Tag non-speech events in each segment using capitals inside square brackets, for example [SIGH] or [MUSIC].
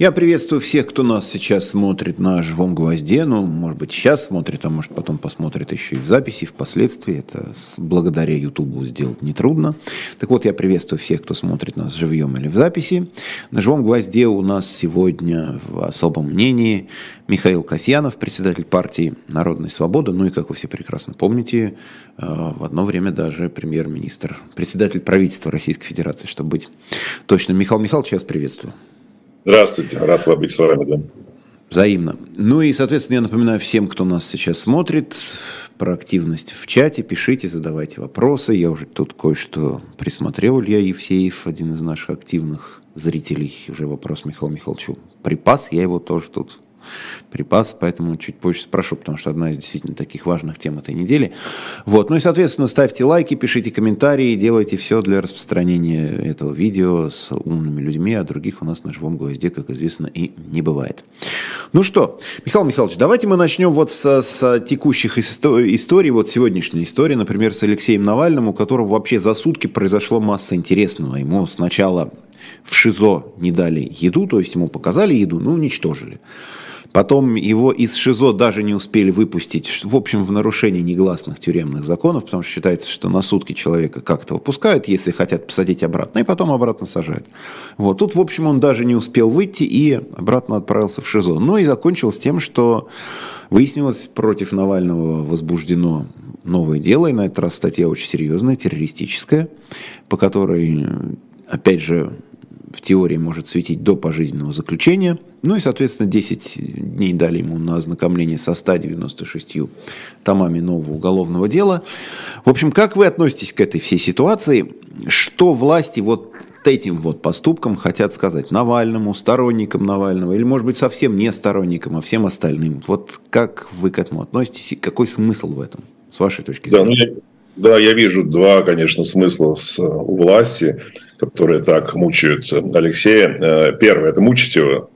Я приветствую всех, кто нас сейчас смотрит на живом гвозде. Ну, может быть, сейчас смотрит, а может, потом посмотрит еще и в записи, впоследствии. Это с, благодаря Ютубу сделать нетрудно. Так вот, я приветствую всех, кто смотрит нас живьем или в записи. На живом гвозде у нас сегодня в особом мнении Михаил Касьянов, председатель партии «Народная свобода». Ну и, как вы все прекрасно помните, э, в одно время даже премьер-министр, председатель правительства Российской Федерации, чтобы быть точным. Михаил Михайлович, я вас приветствую. Здравствуйте, рад быть с вами. Да. Взаимно. Ну и, соответственно, я напоминаю всем, кто нас сейчас смотрит, про активность в чате. Пишите, задавайте вопросы. Я уже тут кое-что присмотрел. Илья Евсеев, один из наших активных зрителей, уже вопрос Михаилу Михайловичу припас. Я его тоже тут припас, поэтому чуть позже спрошу, потому что одна из действительно таких важных тем этой недели. Вот. Ну и, соответственно, ставьте лайки, пишите комментарии, делайте все для распространения этого видео с умными людьми, а других у нас на живом гвозде, как известно, и не бывает. Ну что, Михаил Михайлович, давайте мы начнем вот с, с текущих историй, вот сегодняшней истории, например, с Алексеем Навальным, у которого вообще за сутки произошло масса интересного. Ему сначала в ШИЗО не дали еду, то есть ему показали еду, ну, уничтожили. Потом его из ШИЗО даже не успели выпустить, в общем, в нарушении негласных тюремных законов, потому что считается, что на сутки человека как-то выпускают, если хотят посадить обратно, и потом обратно сажают. Вот. Тут, в общем, он даже не успел выйти и обратно отправился в ШИЗО. Ну и закончилось тем, что выяснилось, против Навального возбуждено новое дело, и на этот раз статья очень серьезная, террористическая, по которой, опять же, в теории может светить до пожизненного заключения. Ну и, соответственно, 10 дней дали ему на ознакомление со 196 томами нового уголовного дела. В общем, как вы относитесь к этой всей ситуации? Что власти вот этим вот поступком хотят сказать Навальному, сторонникам Навального, или, может быть, совсем не сторонникам, а всем остальным? Вот как вы к этому относитесь и какой смысл в этом, с вашей точки зрения? Да, ну, я, да, я вижу два, конечно, смысла с, у власти, которые так мучают Алексея. Э, первое – это мучить его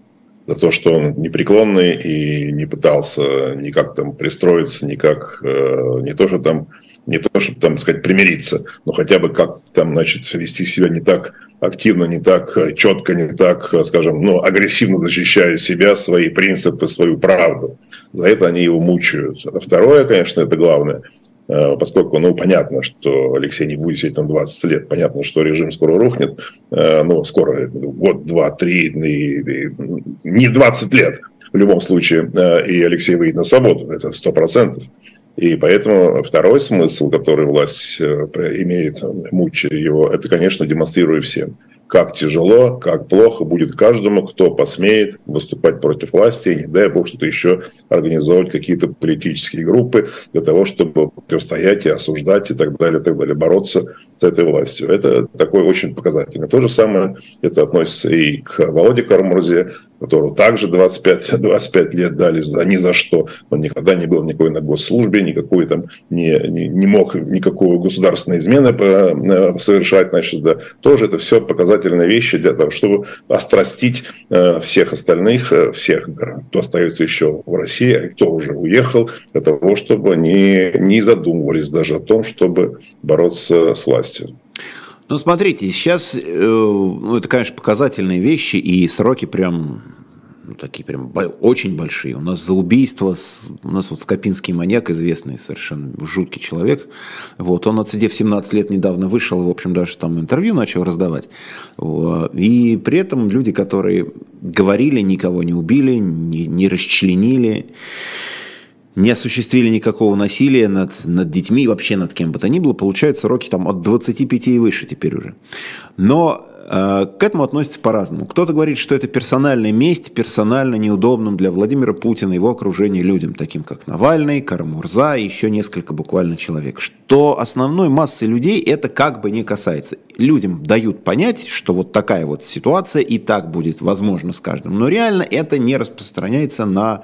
за то, что он непреклонный и не пытался никак там пристроиться, никак, э, не то, что там, не то, чтобы там, сказать, примириться, но хотя бы как там, значит, вести себя не так активно, не так четко, не так, скажем, ну, агрессивно защищая себя, свои принципы, свою правду. За это они его мучают. А второе, конечно, это главное – Э, поскольку, ну, понятно, что Алексей не будет сидеть там 20 лет, понятно, что режим скоро рухнет, э, ну, скоро, год, два, три, и, и, не 20 лет в любом случае, э, и Алексей выйдет на свободу, это 100%. И поэтому второй смысл, который власть имеет, мучая его, это, конечно, демонстрируя всем – как тяжело, как плохо будет каждому, кто посмеет выступать против власти, и не дай бог что-то еще организовывать какие-то политические группы для того, чтобы противостоять и осуждать и так далее, и так далее, бороться с этой властью. Это такой очень показательный. То же самое это относится и к Володе Кармурзе, которого также 25, 25 [LAUGHS] лет дали за ни за что. Он никогда не был никакой на госслужбе, никакой там не, не, не мог никакого государственной измены э, совершать. Значит, да, тоже это все показательные вещи для того, чтобы острастить э, всех остальных, э, всех, кто остается еще в России, а кто уже уехал, для того, чтобы они не задумывались даже о том, чтобы бороться с властью. Ну, смотрите, сейчас, э, ну, это, конечно, показательные вещи, и сроки прям ну, такие прям очень большие. У нас за убийство, у нас вот Скопинский маньяк, известный совершенно жуткий человек, вот, он отсидев 17 лет недавно вышел, в общем, даже там интервью начал раздавать. И при этом люди, которые говорили, никого не убили, не, не расчленили, не осуществили никакого насилия над, над детьми и вообще над кем бы то ни было, получают сроки там от 25 и выше теперь уже. Но э, к этому относится по-разному. Кто-то говорит, что это персональная месть, персонально неудобным для Владимира Путина и его окружения людям, таким как Навальный, Карамурза и еще несколько буквально человек. Что основной массы людей это как бы не касается. Людям дают понять, что вот такая вот ситуация и так будет возможно с каждым. Но реально это не распространяется на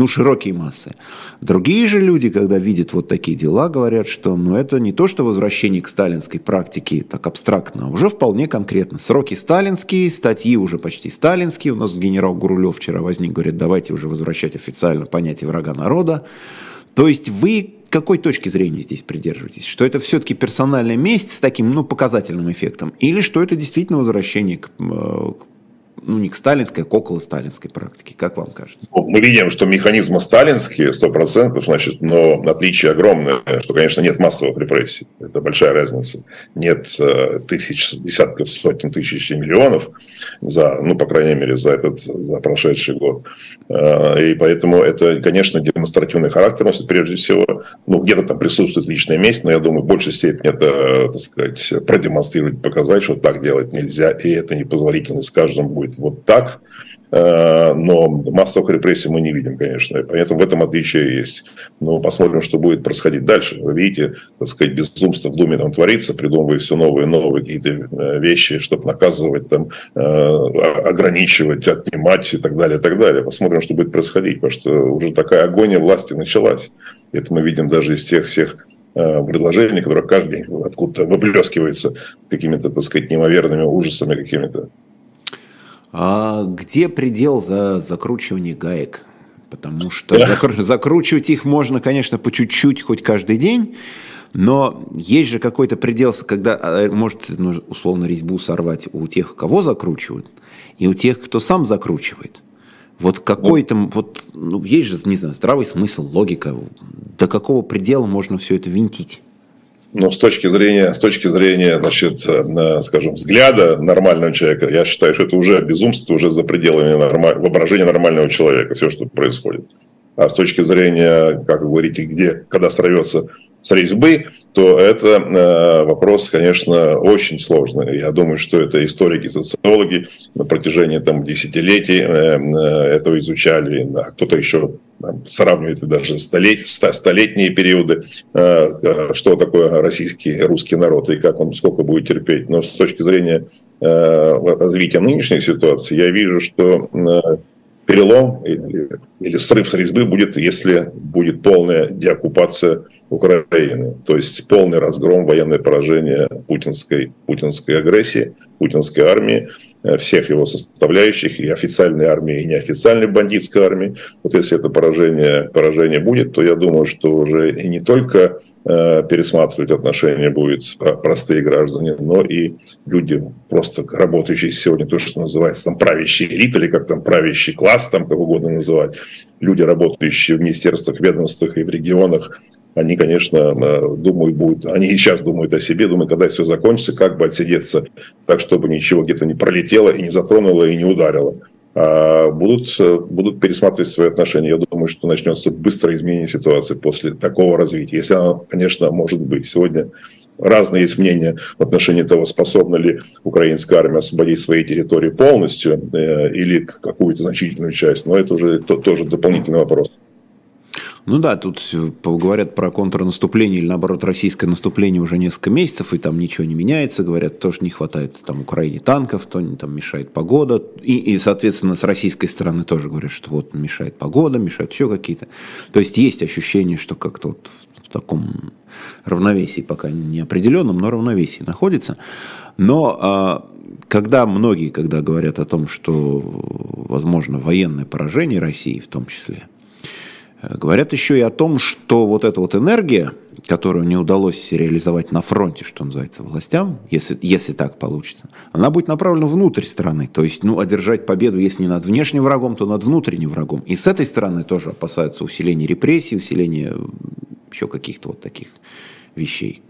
ну, широкие массы. Другие же люди, когда видят вот такие дела, говорят, что ну, это не то, что возвращение к сталинской практике так абстрактно, а уже вполне конкретно. Сроки сталинские, статьи уже почти сталинские. У нас генерал Гурулев вчера возник, говорит, давайте уже возвращать официально понятие врага народа. То есть вы какой точки зрения здесь придерживаетесь? Что это все-таки персональная месть с таким ну, показательным эффектом? Или что это действительно возвращение к, э, к ну, не к сталинской, а к около сталинской практике. Как вам кажется? Ну, мы видим, что механизмы сталинские, 100%, значит, но отличие огромное, что, конечно, нет массовых репрессий. Это большая разница. Нет э, тысяч, десятков, сотен тысяч и миллионов за, ну, по крайней мере, за этот, за прошедший год. Э, и поэтому это, конечно, демонстративный характер носит прежде всего. Ну, где-то там присутствует личная месть, но я думаю, в большей степени это, так сказать, продемонстрировать, показать, что так делать нельзя, и это непозволительно с каждым будет вот так. Э, но массовых репрессий мы не видим, конечно. Поэтому в этом отличие есть. Но посмотрим, что будет происходить дальше. Вы видите, так сказать, безумство в Думе там творится, придумывая все новые новые какие-то э, вещи, чтобы наказывать, там, э, ограничивать, отнимать и так далее, и так далее. Посмотрим, что будет происходить, потому что уже такая агония власти началась. Это мы видим даже из тех всех предложений, которые каждый откуда-то выплескивается с какими-то, так сказать, неимоверными ужасами какими-то. А где предел за закручивание гаек? Потому что закру- закручивать их можно, конечно, по чуть-чуть, хоть каждый день, но есть же какой-то предел, когда а, может, ну, условно, резьбу сорвать у тех, кого закручивают, и у тех, кто сам закручивает. Вот какой-то, вот, ну, есть же, не знаю, здравый смысл, логика. До какого предела можно все это винтить? Но с точки зрения, с точки зрения, значит, э, скажем, взгляда нормального человека, я считаю, что это уже безумство, уже за пределами нормаль... воображения нормального человека, все, что происходит. А с точки зрения, как вы говорите, где, когда сорвется с резьбы, то это э, вопрос, конечно, очень сложный. Я думаю, что это историки, социологи на протяжении там, десятилетий э, э, этого изучали. Да, кто-то еще сравнивает даже столет, столетние периоды, что такое российский, русский народ и как он сколько будет терпеть. Но с точки зрения развития нынешней ситуации, я вижу, что перелом или, или срыв с резьбы будет, если будет полная деоккупация Украины, то есть полный разгром, военное поражение путинской, путинской агрессии, путинской армии, всех его составляющих, и официальной армии, и неофициальной бандитской армии. Вот если это поражение, поражение будет, то я думаю, что уже и не только э, пересматривать отношения будут простые граждане, но и люди, просто работающие сегодня, то, что называется там правящий элит, или как там правящий класс, там как угодно называть, люди, работающие в министерствах, ведомствах и в регионах, они, конечно, э, думают, будут, они и сейчас думают о себе, думают, когда все закончится, как бы отсидеться так, чтобы ничего где-то не пролетело и не затронуло и не ударило. А будут, э, будут пересматривать свои отношения. Я думаю, что начнется быстрое изменение ситуации после такого развития. Если оно, конечно, может быть. Сегодня разные есть мнения в отношении того, способна ли украинская армия освободить свои территории полностью э, или какую-то значительную часть. Но это уже то, тоже дополнительный вопрос. Ну да, тут говорят про контрнаступление или наоборот российское наступление уже несколько месяцев, и там ничего не меняется, говорят, тоже не хватает там Украине танков, то там мешает погода, и, и соответственно с российской стороны тоже говорят, что вот мешает погода, мешают еще какие-то. То есть есть ощущение, что как-то вот в таком равновесии пока неопределенном, но равновесии находится. Но а, когда многие, когда говорят о том, что возможно военное поражение России в том числе, Говорят еще и о том, что вот эта вот энергия, которую не удалось реализовать на фронте, что называется, властям, если, если так получится, она будет направлена внутрь страны. То есть, ну, одержать победу, если не над внешним врагом, то над внутренним врагом. И с этой стороны тоже опасаются усиления репрессий, усиления еще каких-то вот таких вещей.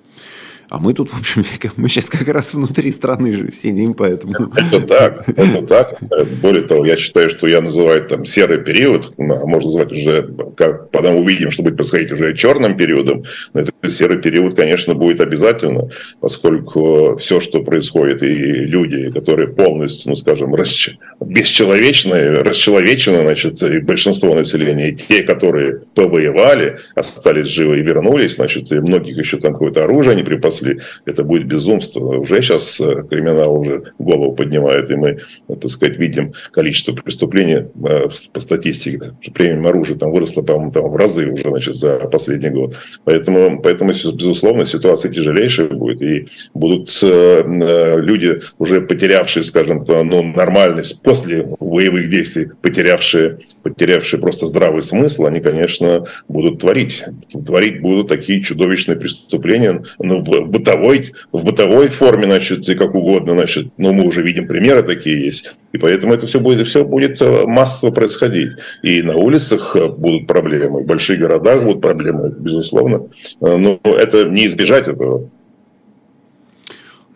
А мы тут, в общем, мы сейчас как раз внутри страны же сидим, поэтому... Это так, это так. Более того, я считаю, что я называю там серый период, а можно назвать уже, как потом увидим, что будет происходить уже черным периодом, но этот серый период, конечно, будет обязательно, поскольку все, что происходит, и люди, которые полностью, ну, скажем, расч... бесчеловечные, расчеловечены, значит, и большинство населения, и те, которые повоевали, остались живы и вернулись, значит, и многих еще там какое-то оружие не припасли, если это будет безумство. Уже сейчас э, криминал уже голову поднимает, и мы, так сказать, видим количество преступлений э, по статистике. Премиум оружия там выросло, по-моему, там в разы уже значит, за последний год. Поэтому, поэтому, безусловно, ситуация тяжелейшая будет, и будут э, люди, уже потерявшие, скажем, ну, нормальность после боевых действий, потерявшие, потерявшие просто здравый смысл, они, конечно, будут творить. Творить будут такие чудовищные преступления ну, бытовой, в бытовой форме, значит, и как угодно, значит, но мы уже видим примеры такие есть. И поэтому это все будет, все будет э, массово происходить. И на улицах э, будут проблемы, в больших городах будут проблемы, безусловно. Э, но это не избежать этого.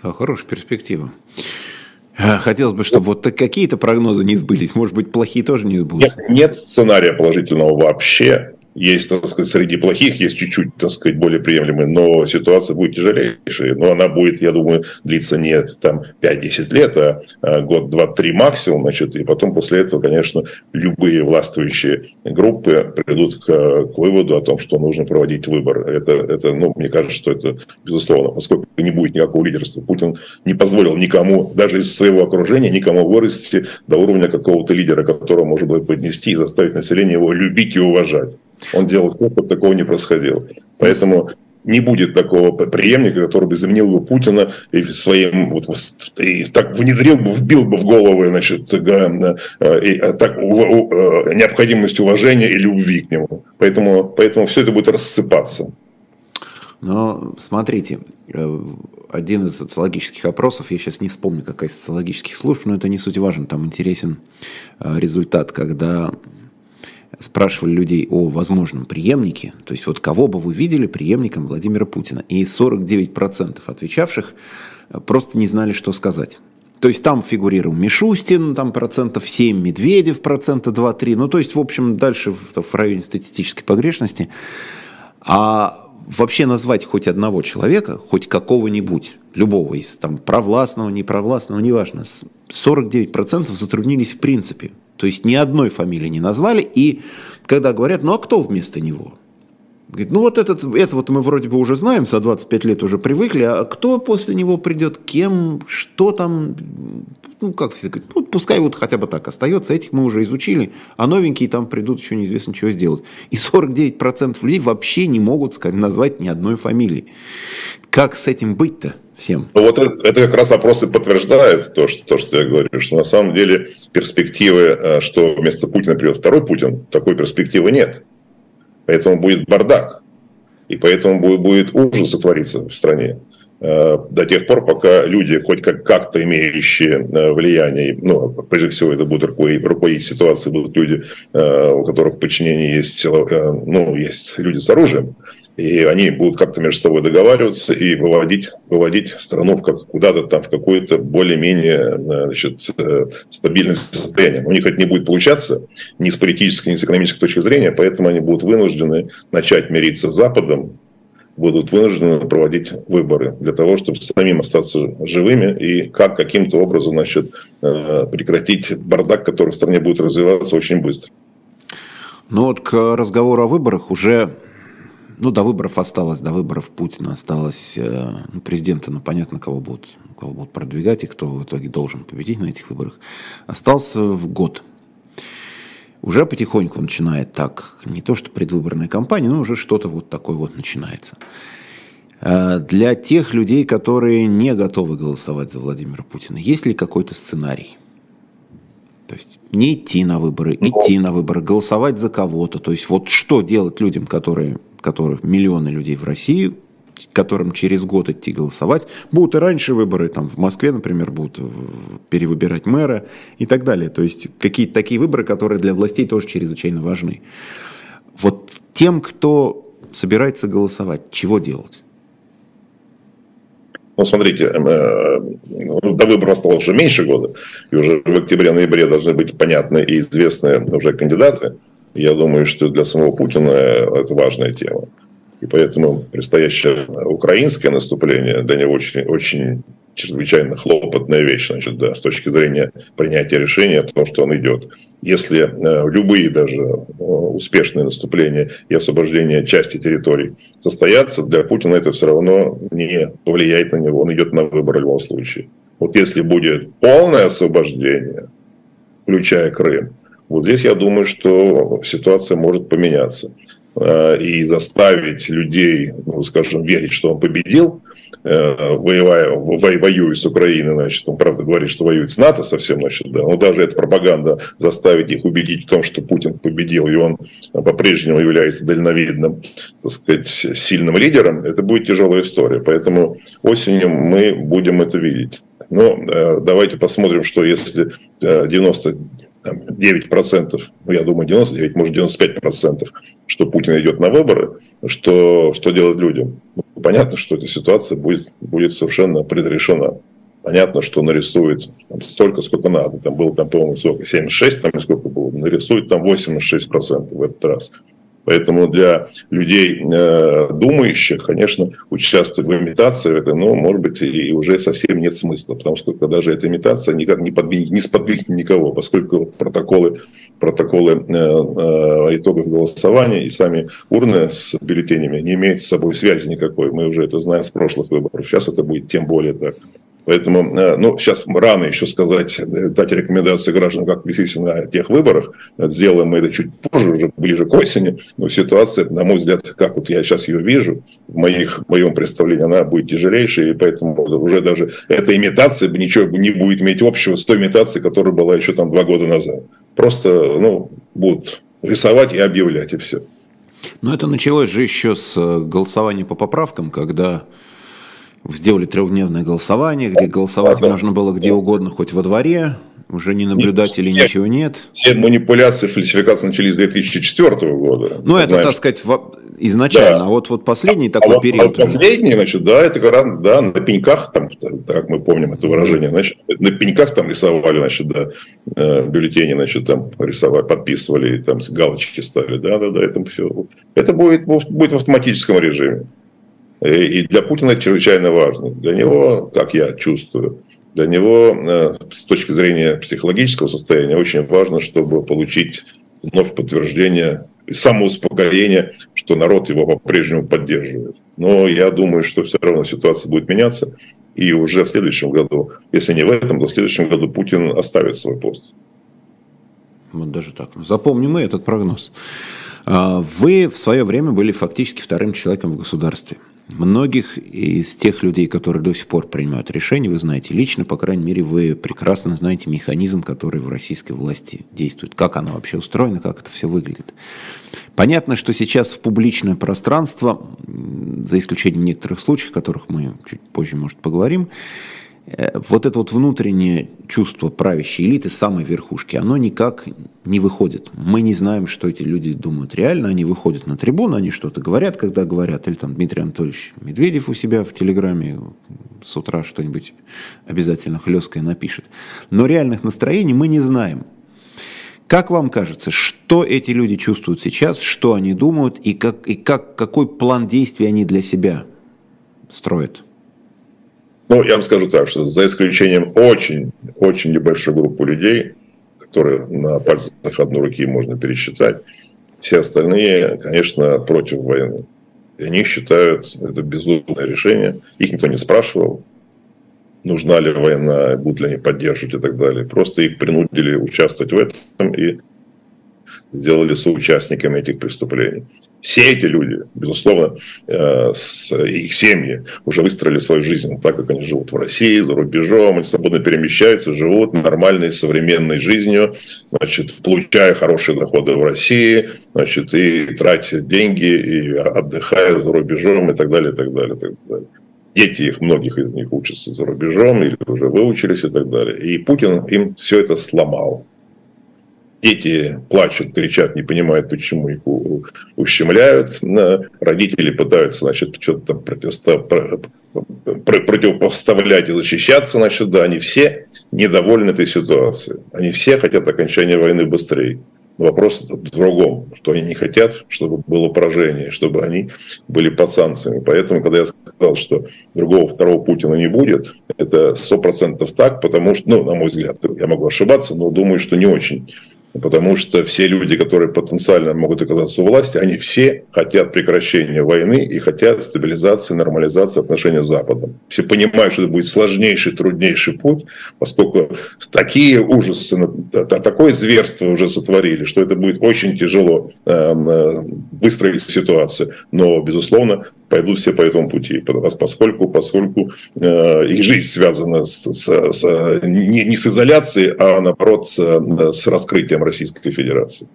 Да, хорошая перспектива. Хотелось бы, чтобы вот какие-то прогнозы не сбылись. Может быть, плохие тоже не сбудутся. Нет, нет сценария положительного вообще есть, так сказать, среди плохих, есть чуть-чуть, так сказать, более приемлемые, но ситуация будет тяжелейшая. Но она будет, я думаю, длиться не там 5-10 лет, а, а год, два, три максимум, значит, и потом после этого, конечно, любые властвующие группы придут к, к выводу о том, что нужно проводить выбор. Это, это, ну, мне кажется, что это безусловно, поскольку не будет никакого лидерства. Путин не позволил никому, даже из своего окружения, никому вырасти до уровня какого-то лидера, которого можно было поднести и заставить население его любить и уважать. Он делал все, чтобы такого не происходило. Поэтому не будет такого преемника, который бы заменил бы Путина и своим вот, и так внедрил бы, вбил бы в голову, значит, и, э, так, э, необходимость уважения и любви к нему. Поэтому, поэтому все это будет рассыпаться. Но смотрите, э, один из социологических опросов, я сейчас не вспомню, какая из социологических служб, но это не суть важно, там интересен результат, когда спрашивали людей о возможном преемнике, то есть вот кого бы вы видели преемником Владимира Путина, и 49% отвечавших э, просто не знали, что сказать. То есть там фигурировал Мишустин, там процентов 7, Медведев процента 2-3, ну то есть в общем дальше в, в районе статистической погрешности. А вообще назвать хоть одного человека, хоть какого-нибудь, любого из там провластного, непровластного, неважно, 49% затруднились в принципе. То есть ни одной фамилии не назвали. И когда говорят, ну а кто вместо него? Говорит, ну вот этот, это вот мы вроде бы уже знаем, за 25 лет уже привыкли, а кто после него придет, кем, что там, ну как все говорят, ну, пускай вот хотя бы так остается, этих мы уже изучили, а новенькие там придут, еще неизвестно чего сделать. И 49% людей вообще не могут сказать, назвать ни одной фамилии. Как с этим быть-то? Всем. Ну, вот это, как раз вопрос и подтверждает то что, то, что я говорю, что на самом деле перспективы, э, что вместо Путина придет второй Путин, такой перспективы нет. Поэтому будет бардак. И поэтому будет, ужас твориться в стране. Э, до тех пор, пока люди, хоть как- как-то имеющие э, влияние, ну, прежде всего это будут руководить, ситуацией, будут люди, у которых в подчинении есть, ну, есть люди с оружием, и они будут как-то между собой договариваться и выводить, выводить страну в как, куда-то там в какое-то более-менее значит, э, стабильное состояние. У них это не будет получаться ни с политической, ни с экономической точки зрения, поэтому они будут вынуждены начать мириться с Западом, будут вынуждены проводить выборы для того, чтобы самим остаться живыми и как каким-то образом значит, э, прекратить бардак, который в стране будет развиваться очень быстро. Ну вот к разговору о выборах уже ну, до выборов осталось, до выборов Путина осталось э, ну, президента, ну, понятно, кого будут, кого будут продвигать и кто в итоге должен победить на этих выборах. Остался год. Уже потихоньку начинает так, не то что предвыборная кампания, но уже что-то вот такое вот начинается. Э, для тех людей, которые не готовы голосовать за Владимира Путина, есть ли какой-то сценарий? То есть не идти на выборы, идти на выборы, голосовать за кого-то. То есть вот что делать людям, которые которых миллионы людей в России, которым через год идти голосовать. Будут и раньше выборы, там в Москве, например, будут перевыбирать мэра и так далее. То есть какие-то такие выборы, которые для властей тоже чрезвычайно важны. Вот тем, кто собирается голосовать, чего делать? Ну, смотрите, э, ну, до выборов осталось уже меньше года, и уже в октябре-ноябре должны быть понятны и известны уже кандидаты. Я думаю, что для самого Путина это важная тема. И поэтому предстоящее украинское наступление для него очень, очень чрезвычайно хлопотная вещь, значит, да, с точки зрения принятия решения о том, что он идет. Если э, любые даже э, успешные наступления и освобождение части территорий состоятся, для Путина это все равно не повлияет на него, он идет на выбор в любом случае. Вот если будет полное освобождение, включая Крым, вот здесь я думаю, что ситуация может поменяться. э, и заставить людей, ну, скажем, верить, что он победил, э, воевая, воюя с Украиной, значит, он, правда, говорит, что воюет с НАТО совсем, значит, да, но даже эта пропаганда заставить их убедить в том, что Путин победил, и он по-прежнему является дальновидным, так сказать, сильным лидером, это будет тяжелая история. Поэтому осенью мы будем это видеть. Но э, давайте посмотрим, что если 90 9%, ну, я думаю, 99, может, 95%, что Путин идет на выборы, что, что делать людям? Ну, понятно, что эта ситуация будет, будет совершенно предрешена. Понятно, что нарисует там, столько, сколько надо. Там было, там, по-моему, сколько, 76, там сколько было, нарисует там 86% в этот раз. Поэтому для людей э, думающих, конечно, участвовать в имитации, это, ну, может быть, и уже совсем нет смысла, потому что даже эта имитация никак не, подвиг, не сподвигнет никого, поскольку протоколы, протоколы э, э, итогов голосования и сами урны с бюллетенями не имеют с собой связи никакой. Мы уже это знаем с прошлых выборов. Сейчас это будет тем более так. Поэтому, э, ну, сейчас рано еще сказать, э, дать рекомендации гражданам, как вести на тех выборах. Сделаем мы это чуть позже, уже ближе к осени. Но ситуация, на мой взгляд, как вот я сейчас ее вижу, в, моих, в моем представлении, она будет тяжелейшей. И поэтому уже даже эта имитация ничего не будет иметь общего с той имитацией, которая была еще там два года назад. Просто, ну, будут рисовать и объявлять, и все. Но это началось же еще с э, голосования по поправкам, когда сделали трехдневное голосование, где голосовать да, можно было где угодно, хоть во дворе, уже не наблюдателей, нет, ничего нет. Все манипуляции, фальсификации начались с 2004 года. Ну, это, знаешь. так сказать, изначально. Да. А вот, вот последний а такой а период. Вот последний, значит, да, это когда, да, на пеньках, там, так мы помним это выражение, значит, на пеньках там рисовали, значит, да, э, бюллетени, значит, там рисовали, подписывали, там галочки ставили, да, да, да, это все. Это будет, будет в автоматическом режиме. И для Путина это чрезвычайно важно. Для него, как я чувствую, для него э, с точки зрения психологического состояния очень важно, чтобы получить вновь подтверждение самоуспокоение, что народ его по-прежнему поддерживает. Но я думаю, что все равно ситуация будет меняться. И уже в следующем году, если не в этом, то в следующем году Путин оставит свой пост. Вот даже так. Запомним мы этот прогноз. А, вы в свое время были фактически вторым человеком в государстве. Многих из тех людей, которые до сих пор принимают решения, вы знаете лично, по крайней мере, вы прекрасно знаете механизм, который в российской власти действует, как она вообще устроена, как это все выглядит. Понятно, что сейчас в публичное пространство, за исключением некоторых случаев, о которых мы чуть позже, может, поговорим, вот это вот внутреннее чувство правящей элиты, самой верхушки, оно никак не выходит. Мы не знаем, что эти люди думают реально. Они выходят на трибуну, они что-то говорят, когда говорят. Или там Дмитрий Анатольевич Медведев у себя в Телеграме с утра что-нибудь обязательно хлесткое напишет. Но реальных настроений мы не знаем. Как вам кажется, что эти люди чувствуют сейчас, что они думают и, как, и как, какой план действий они для себя строят? Ну, я вам скажу так, что за исключением очень, очень небольшой группы людей, которые на пальцах одной руки можно пересчитать, все остальные, конечно, против войны. И они считают это безумное решение. Их никто не спрашивал, нужна ли война, будут ли они поддерживать и так далее. Просто их принудили участвовать в этом и сделали соучастниками этих преступлений. Все эти люди, безусловно, э, их семьи уже выстроили свою жизнь так, как они живут в России, за рубежом, они свободно перемещаются, живут нормальной современной жизнью, значит, получая хорошие доходы в России, значит, и тратя деньги, и отдыхая за рубежом, и так далее, и так далее, и так далее. Дети их, многих из них учатся за рубежом или уже выучились и так далее. И Путин им все это сломал. Дети плачут, кричат, не понимают, почему их ущемляют. Родители пытаются, значит, что-то там противопоставлять и защищаться, значит, да, они все недовольны этой ситуацией. Они все хотят окончания войны быстрее. Вопрос в другом, что они не хотят, чтобы было поражение, чтобы они были под санкциями. Поэтому, когда я сказал, что другого второго Путина не будет, это сто процентов так, потому что, ну, на мой взгляд, я могу ошибаться, но думаю, что не очень потому что все люди, которые потенциально могут оказаться у власти, они все хотят прекращения войны и хотят стабилизации, нормализации отношений с Западом. Все понимают, что это будет сложнейший, труднейший путь, поскольку такие ужасы, такое зверство уже сотворили, что это будет очень тяжело эм, э, выстроить ситуацию. Но, безусловно, пойдут все по этому пути, поскольку, поскольку э, их жизнь связана с, с, с, не, не с изоляцией, а наоборот с, с раскрытием Российской Федерации.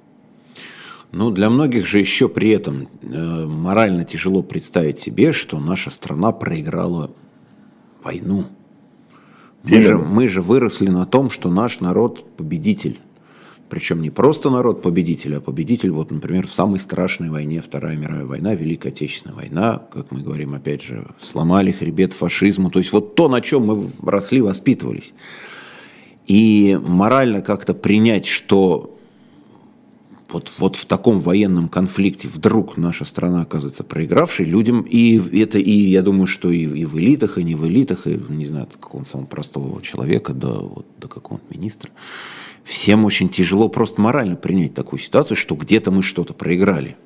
Ну, для многих же еще при этом э, морально тяжело представить себе, что наша страна проиграла войну. Мы же, мы же выросли на том, что наш народ победитель. Причем не просто народ победитель, а победитель, вот, например, в самой страшной войне, Вторая мировая война, Великая Отечественная война, как мы говорим, опять же, сломали хребет фашизму. То есть вот то, на чем мы росли, воспитывались. И морально как-то принять, что вот, вот в таком военном конфликте вдруг наша страна оказывается проигравшей людям, и это, и я думаю, что и, и в элитах, и не в элитах, и, не знаю, от какого-то самого простого человека до, вот, до какого-то министра, всем очень тяжело просто морально принять такую ситуацию, что где-то мы что-то проиграли.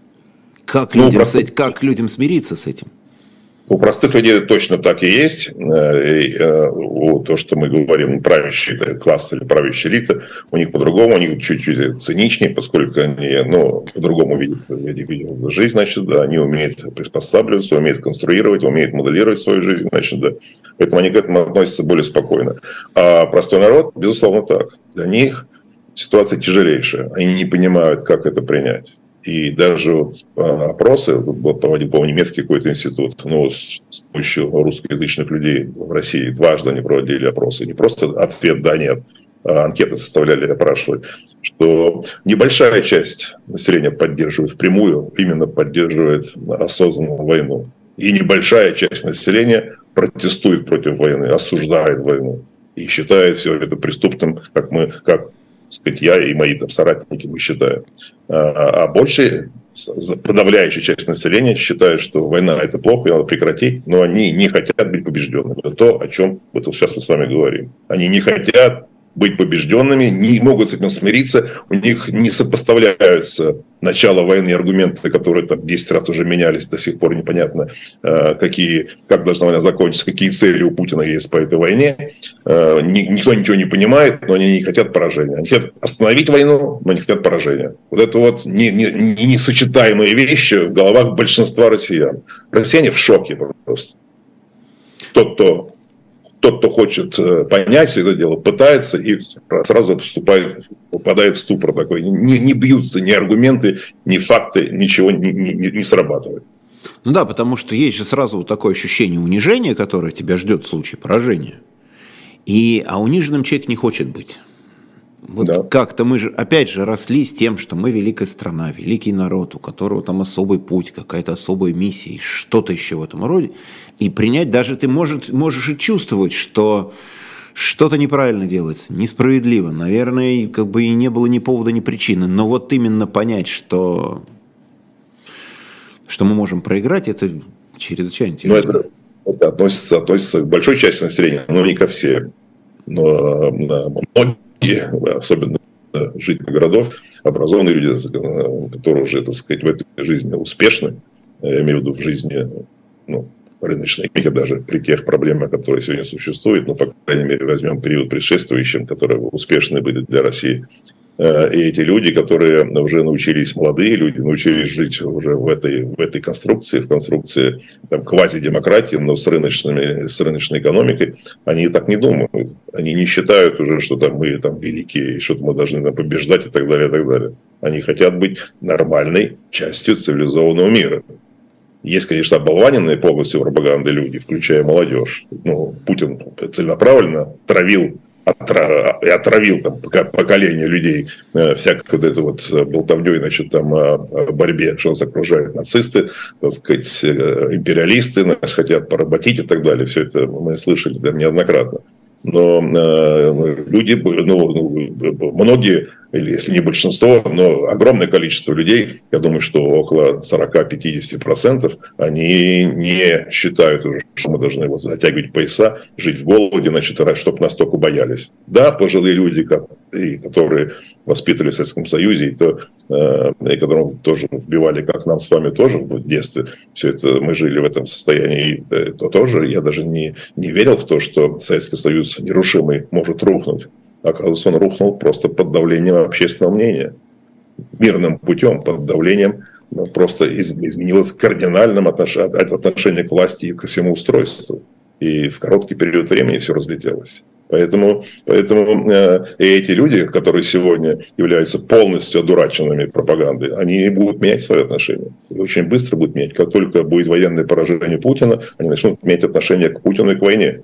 Как, ну, людям, просто... с, как людям смириться с этим? У простых людей точно так и есть. Э, и, э, то, что мы говорим, правящий класс или правящая элита, у них по-другому, у них чуть-чуть циничнее, поскольку они ну, по-другому видят, видят жизнь, значит, да, они умеют приспосабливаться, умеют конструировать, умеют моделировать свою жизнь, значит, да. Поэтому они к этому относятся более спокойно. А простой народ, безусловно, так. Для них ситуация тяжелейшая. Они не понимают, как это принять. И даже вот а, опросы, вот проводил, по немецкий какой-то институт, ну, с, с помощью русскоязычных людей в России дважды они проводили опросы. Не просто ответ «да», «нет», а анкеты составляли, опрашивали, что небольшая часть населения поддерживает впрямую, именно поддерживает осознанную войну. И небольшая часть населения протестует против войны, осуждает войну и считает все это преступным, как мы, как сказать, я и мои там, соратники мы считаем. А, а больше подавляющая часть населения считает, что война это плохо, ее надо прекратить, но они не хотят быть побежденными. Это то, о чем вот сейчас мы с вами говорим. Они не хотят быть побежденными, не могут с этим смириться, у них не сопоставляются начало войны аргументы, которые там 10 раз уже менялись, до сих пор непонятно, э, какие, как должна война закончиться, какие цели у Путина есть по этой войне. Э, никто ничего не понимает, но они не хотят поражения. Они хотят остановить войну, но не хотят поражения. Вот это вот не, не, не несочетаемые вещи в головах большинства россиян. Россияне в шоке просто. Тот, кто тот, кто хочет э, понять все это дело, пытается и сразу вступает, попадает в ступор такой. Не, не бьются ни аргументы, ни факты, ничего не, не, не срабатывает. Ну да, потому что есть же сразу вот такое ощущение унижения, которое тебя ждет в случае поражения. И, а униженным человек не хочет быть. Вот да. как-то мы же, опять же, росли с тем, что мы великая страна, великий народ, у которого там особый путь, какая-то особая миссия, что-то еще в этом роде и принять, даже ты может, можешь и чувствовать, что что-то неправильно делается, несправедливо. Наверное, как бы и не было ни повода, ни причины. Но вот именно понять, что, что мы можем проиграть, это чрезвычайно тяжело. Но это, это относится, относится к большой части населения, но не ко всем. Но многие, особенно жители городов, образованные люди, которые уже, так сказать, в этой жизни успешны, я имею в виду в жизни ну, рыночной экономики, даже при тех проблемах, которые сегодня существуют, ну, по крайней мере, возьмем период предшествующим, которые успешны были для России. Э, и эти люди, которые уже научились, молодые люди, научились жить уже в этой, в этой конструкции, в конструкции там, квазидемократии, но с, рыночными, с рыночной экономикой, они так не думают. Они не считают уже, что там мы там великие, что-то мы должны там, побеждать и так далее, и так далее. Они хотят быть нормальной частью цивилизованного мира. Есть, конечно, оболваненные полностью пропаганды люди, включая молодежь. Ну, Путин целенаправленно травил и отравил там, поколение людей э, всякой вот это вот болтовней, значит, там борьбе, что нас окружают нацисты, так сказать, э, империалисты нас хотят поработить и так далее. Все это мы слышали да, неоднократно. Но э, люди, ну, ну многие или если не большинство, но огромное количество людей, я думаю, что около 40-50%, они не считают уже, что мы должны вот затягивать пояса, жить в голоде, значит, чтобы нас только боялись. Да, пожилые люди, которые воспитывались в Советском Союзе, и, то, э, и которым тоже вбивали, как нам с вами тоже в детстве, все это мы жили в этом состоянии, э, то тоже я даже не, не верил в то, что Советский Союз нерушимый может рухнуть. Оказывается, он рухнул просто под давлением общественного мнения. Мирным путем, под давлением ну, просто изменилось кардинальным отношение к власти и ко всему устройству. И в короткий период времени все разлетелось. Поэтому, поэтому э, эти люди, которые сегодня являются полностью одураченными пропагандой, они будут менять свои отношения. И очень быстро будут менять. Как только будет военное поражение Путина, они начнут менять отношение к Путину и к войне.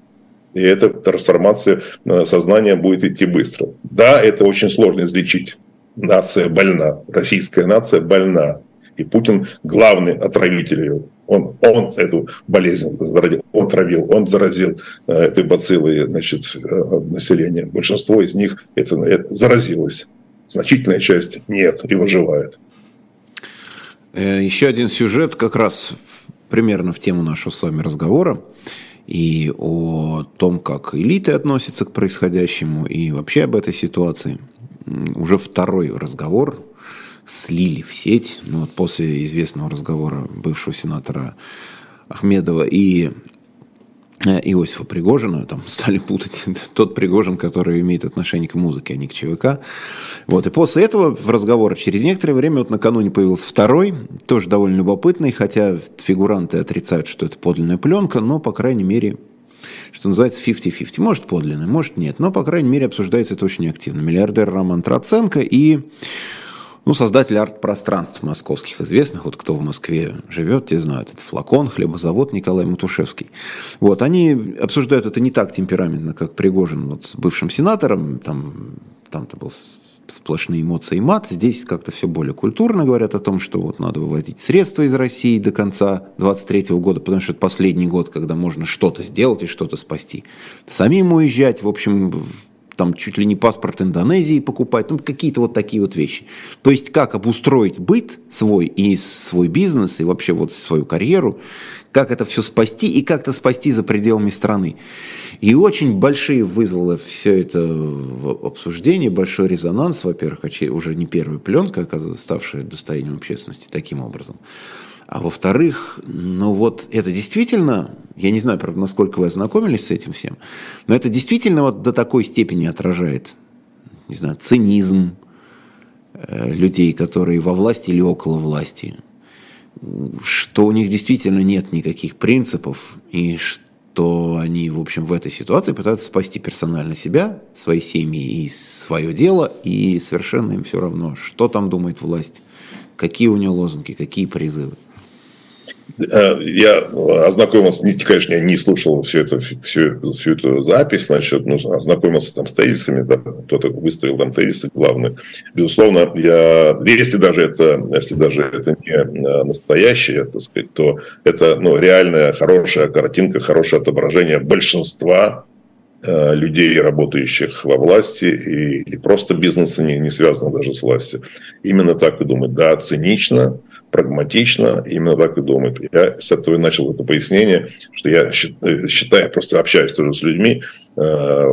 И эта трансформация э, сознания будет идти быстро. Да, это очень сложно излечить. Нация больна, российская нация больна. И Путин главный отравитель ее. Он, он эту болезнь заразил, он травил, он заразил э, этой бациллой значит, э, население. Большинство из них это, это заразилось. Значительная часть нет и выживает. Еще один сюжет как раз примерно в тему нашего с вами разговора и о том, как элиты относятся к происходящему, и вообще об этой ситуации. Уже второй разговор слили в сеть, ну, вот после известного разговора бывшего сенатора Ахмедова и Иосифа Пригожина, там [LAUGHS] стали путать тот Пригожин, который имеет отношение к музыке, а не к ЧВК. Вот, и после этого в разговоре через некоторое время, вот накануне появился второй, тоже довольно любопытный, хотя фигуранты отрицают, что это подлинная пленка, но, по крайней мере, что называется 50-50. Может подлинная, может нет, но, по крайней мере, обсуждается это очень активно. Миллиардер Роман Троценко и ну, создатель арт-пространств московских известных, вот кто в Москве живет, те знают, это флакон, хлебозавод Николай Матушевский. Вот, они обсуждают это не так темпераментно, как Пригожин вот с бывшим сенатором, там, там-то был сплошные эмоции и мат. Здесь как-то все более культурно говорят о том, что вот надо выводить средства из России до конца 23 года, потому что это последний год, когда можно что-то сделать и что-то спасти. Самим уезжать, в общем, там чуть ли не паспорт Индонезии покупать, ну какие-то вот такие вот вещи. То есть как обустроить быт свой и свой бизнес, и вообще вот свою карьеру, как это все спасти и как-то спасти за пределами страны. И очень большие вызвало все это обсуждение, большой резонанс, во-первых, уже не первая пленка, ставшая достоянием общественности таким образом. А во-вторых, ну вот это действительно, я не знаю, правда, насколько вы ознакомились с этим всем, но это действительно вот до такой степени отражает, не знаю, цинизм э, людей, которые во власти или около власти, что у них действительно нет никаких принципов, и что они, в общем, в этой ситуации пытаются спасти персонально себя, свои семьи и свое дело, и совершенно им все равно, что там думает власть, какие у нее лозунги, какие призывы. Э, я ознакомился, конечно, я не слушал всю эту, всю, всю эту запись, значит, ну, ознакомился там с тезисами, да, кто-то выставил там тезисы главные. Безусловно, я, если даже это, если даже это не э, настоящее, так сказать, то это ну, реальная хорошая картинка, хорошее отображение большинства э, людей, работающих во власти, и, или просто бизнеса не, не связано даже с властью. Именно так и думают. Да, цинично, прагматично, именно так и думает. Я с этого и начал это пояснение, что я считаю, просто общаюсь тоже с людьми э,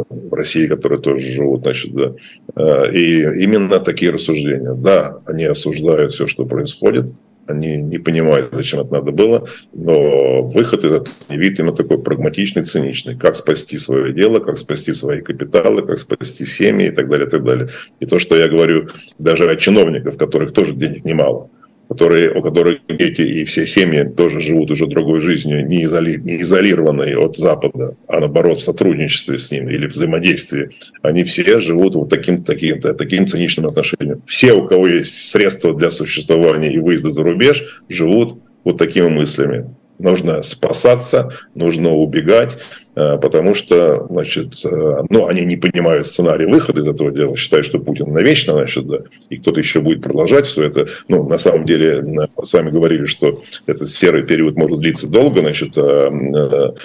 в России, которые тоже живут, значит, да, э, и именно такие рассуждения. Да, они осуждают все, что происходит, они не понимают, зачем это надо было, но выход этот вид именно такой прагматичный, циничный. Как спасти свое дело, как спасти свои капиталы, как спасти семьи и так далее, и так далее. И то, что я говорю даже о чиновниках, которых тоже денег немало – которые, у которых дети и все семьи тоже живут уже другой жизнью, не, изоли, не изолированной от Запада, а наоборот в сотрудничестве с ним или взаимодействии, они все живут вот таким, таким, таким циничным отношением. Все, у кого есть средства для существования и выезда за рубеж, живут вот такими мыслями. Нужно спасаться, нужно убегать, потому что, значит, э, ну, они не понимают сценарий выхода из этого дела, считают, что Путин навечно, значит, да, и кто-то еще будет продолжать все это. Ну, на самом деле, сами говорили, что этот серый период может длиться долго, значит,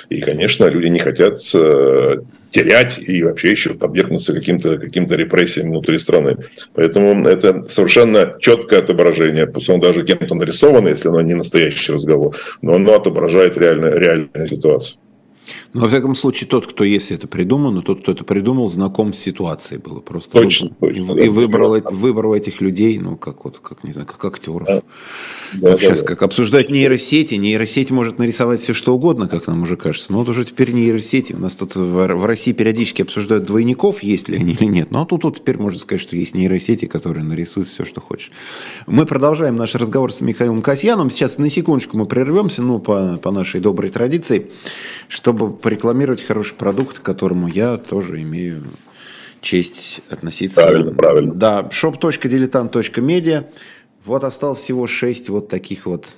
и, конечно, люди не хотят терять и вообще еще подвергнуться каким-то каким репрессиям внутри страны. Поэтому это совершенно четкое отображение, пусть он даже кем-то нарисовано, если оно не настоящий разговор, но оно отображает реально, реальную ситуацию. Но, во всяком случае, тот, кто, если это придумано, тот, кто это придумал, знаком с ситуацией было. Просто точно, выбрал, точно, и, да, выбрал, да. выбрал этих людей, ну, как вот, как, не знаю, как актеров. Да. Как да, сейчас, да. как обсуждать нейросети. Нейросети может нарисовать все, что угодно, как нам уже кажется. Но вот уже теперь нейросети. У нас тут в, в России периодически обсуждают двойников, есть ли они или нет. Но тут, тут теперь можно сказать, что есть нейросети, которые нарисуют все, что хочешь. Мы продолжаем наш разговор с Михаилом Касьяном. Сейчас на секундочку мы прервемся, ну, по, по нашей доброй традиции, чтобы порекламировать хороший продукт, к которому я тоже имею честь относиться. Правильно, правильно. Да, shop.diletant.media. Вот осталось всего 6 вот таких вот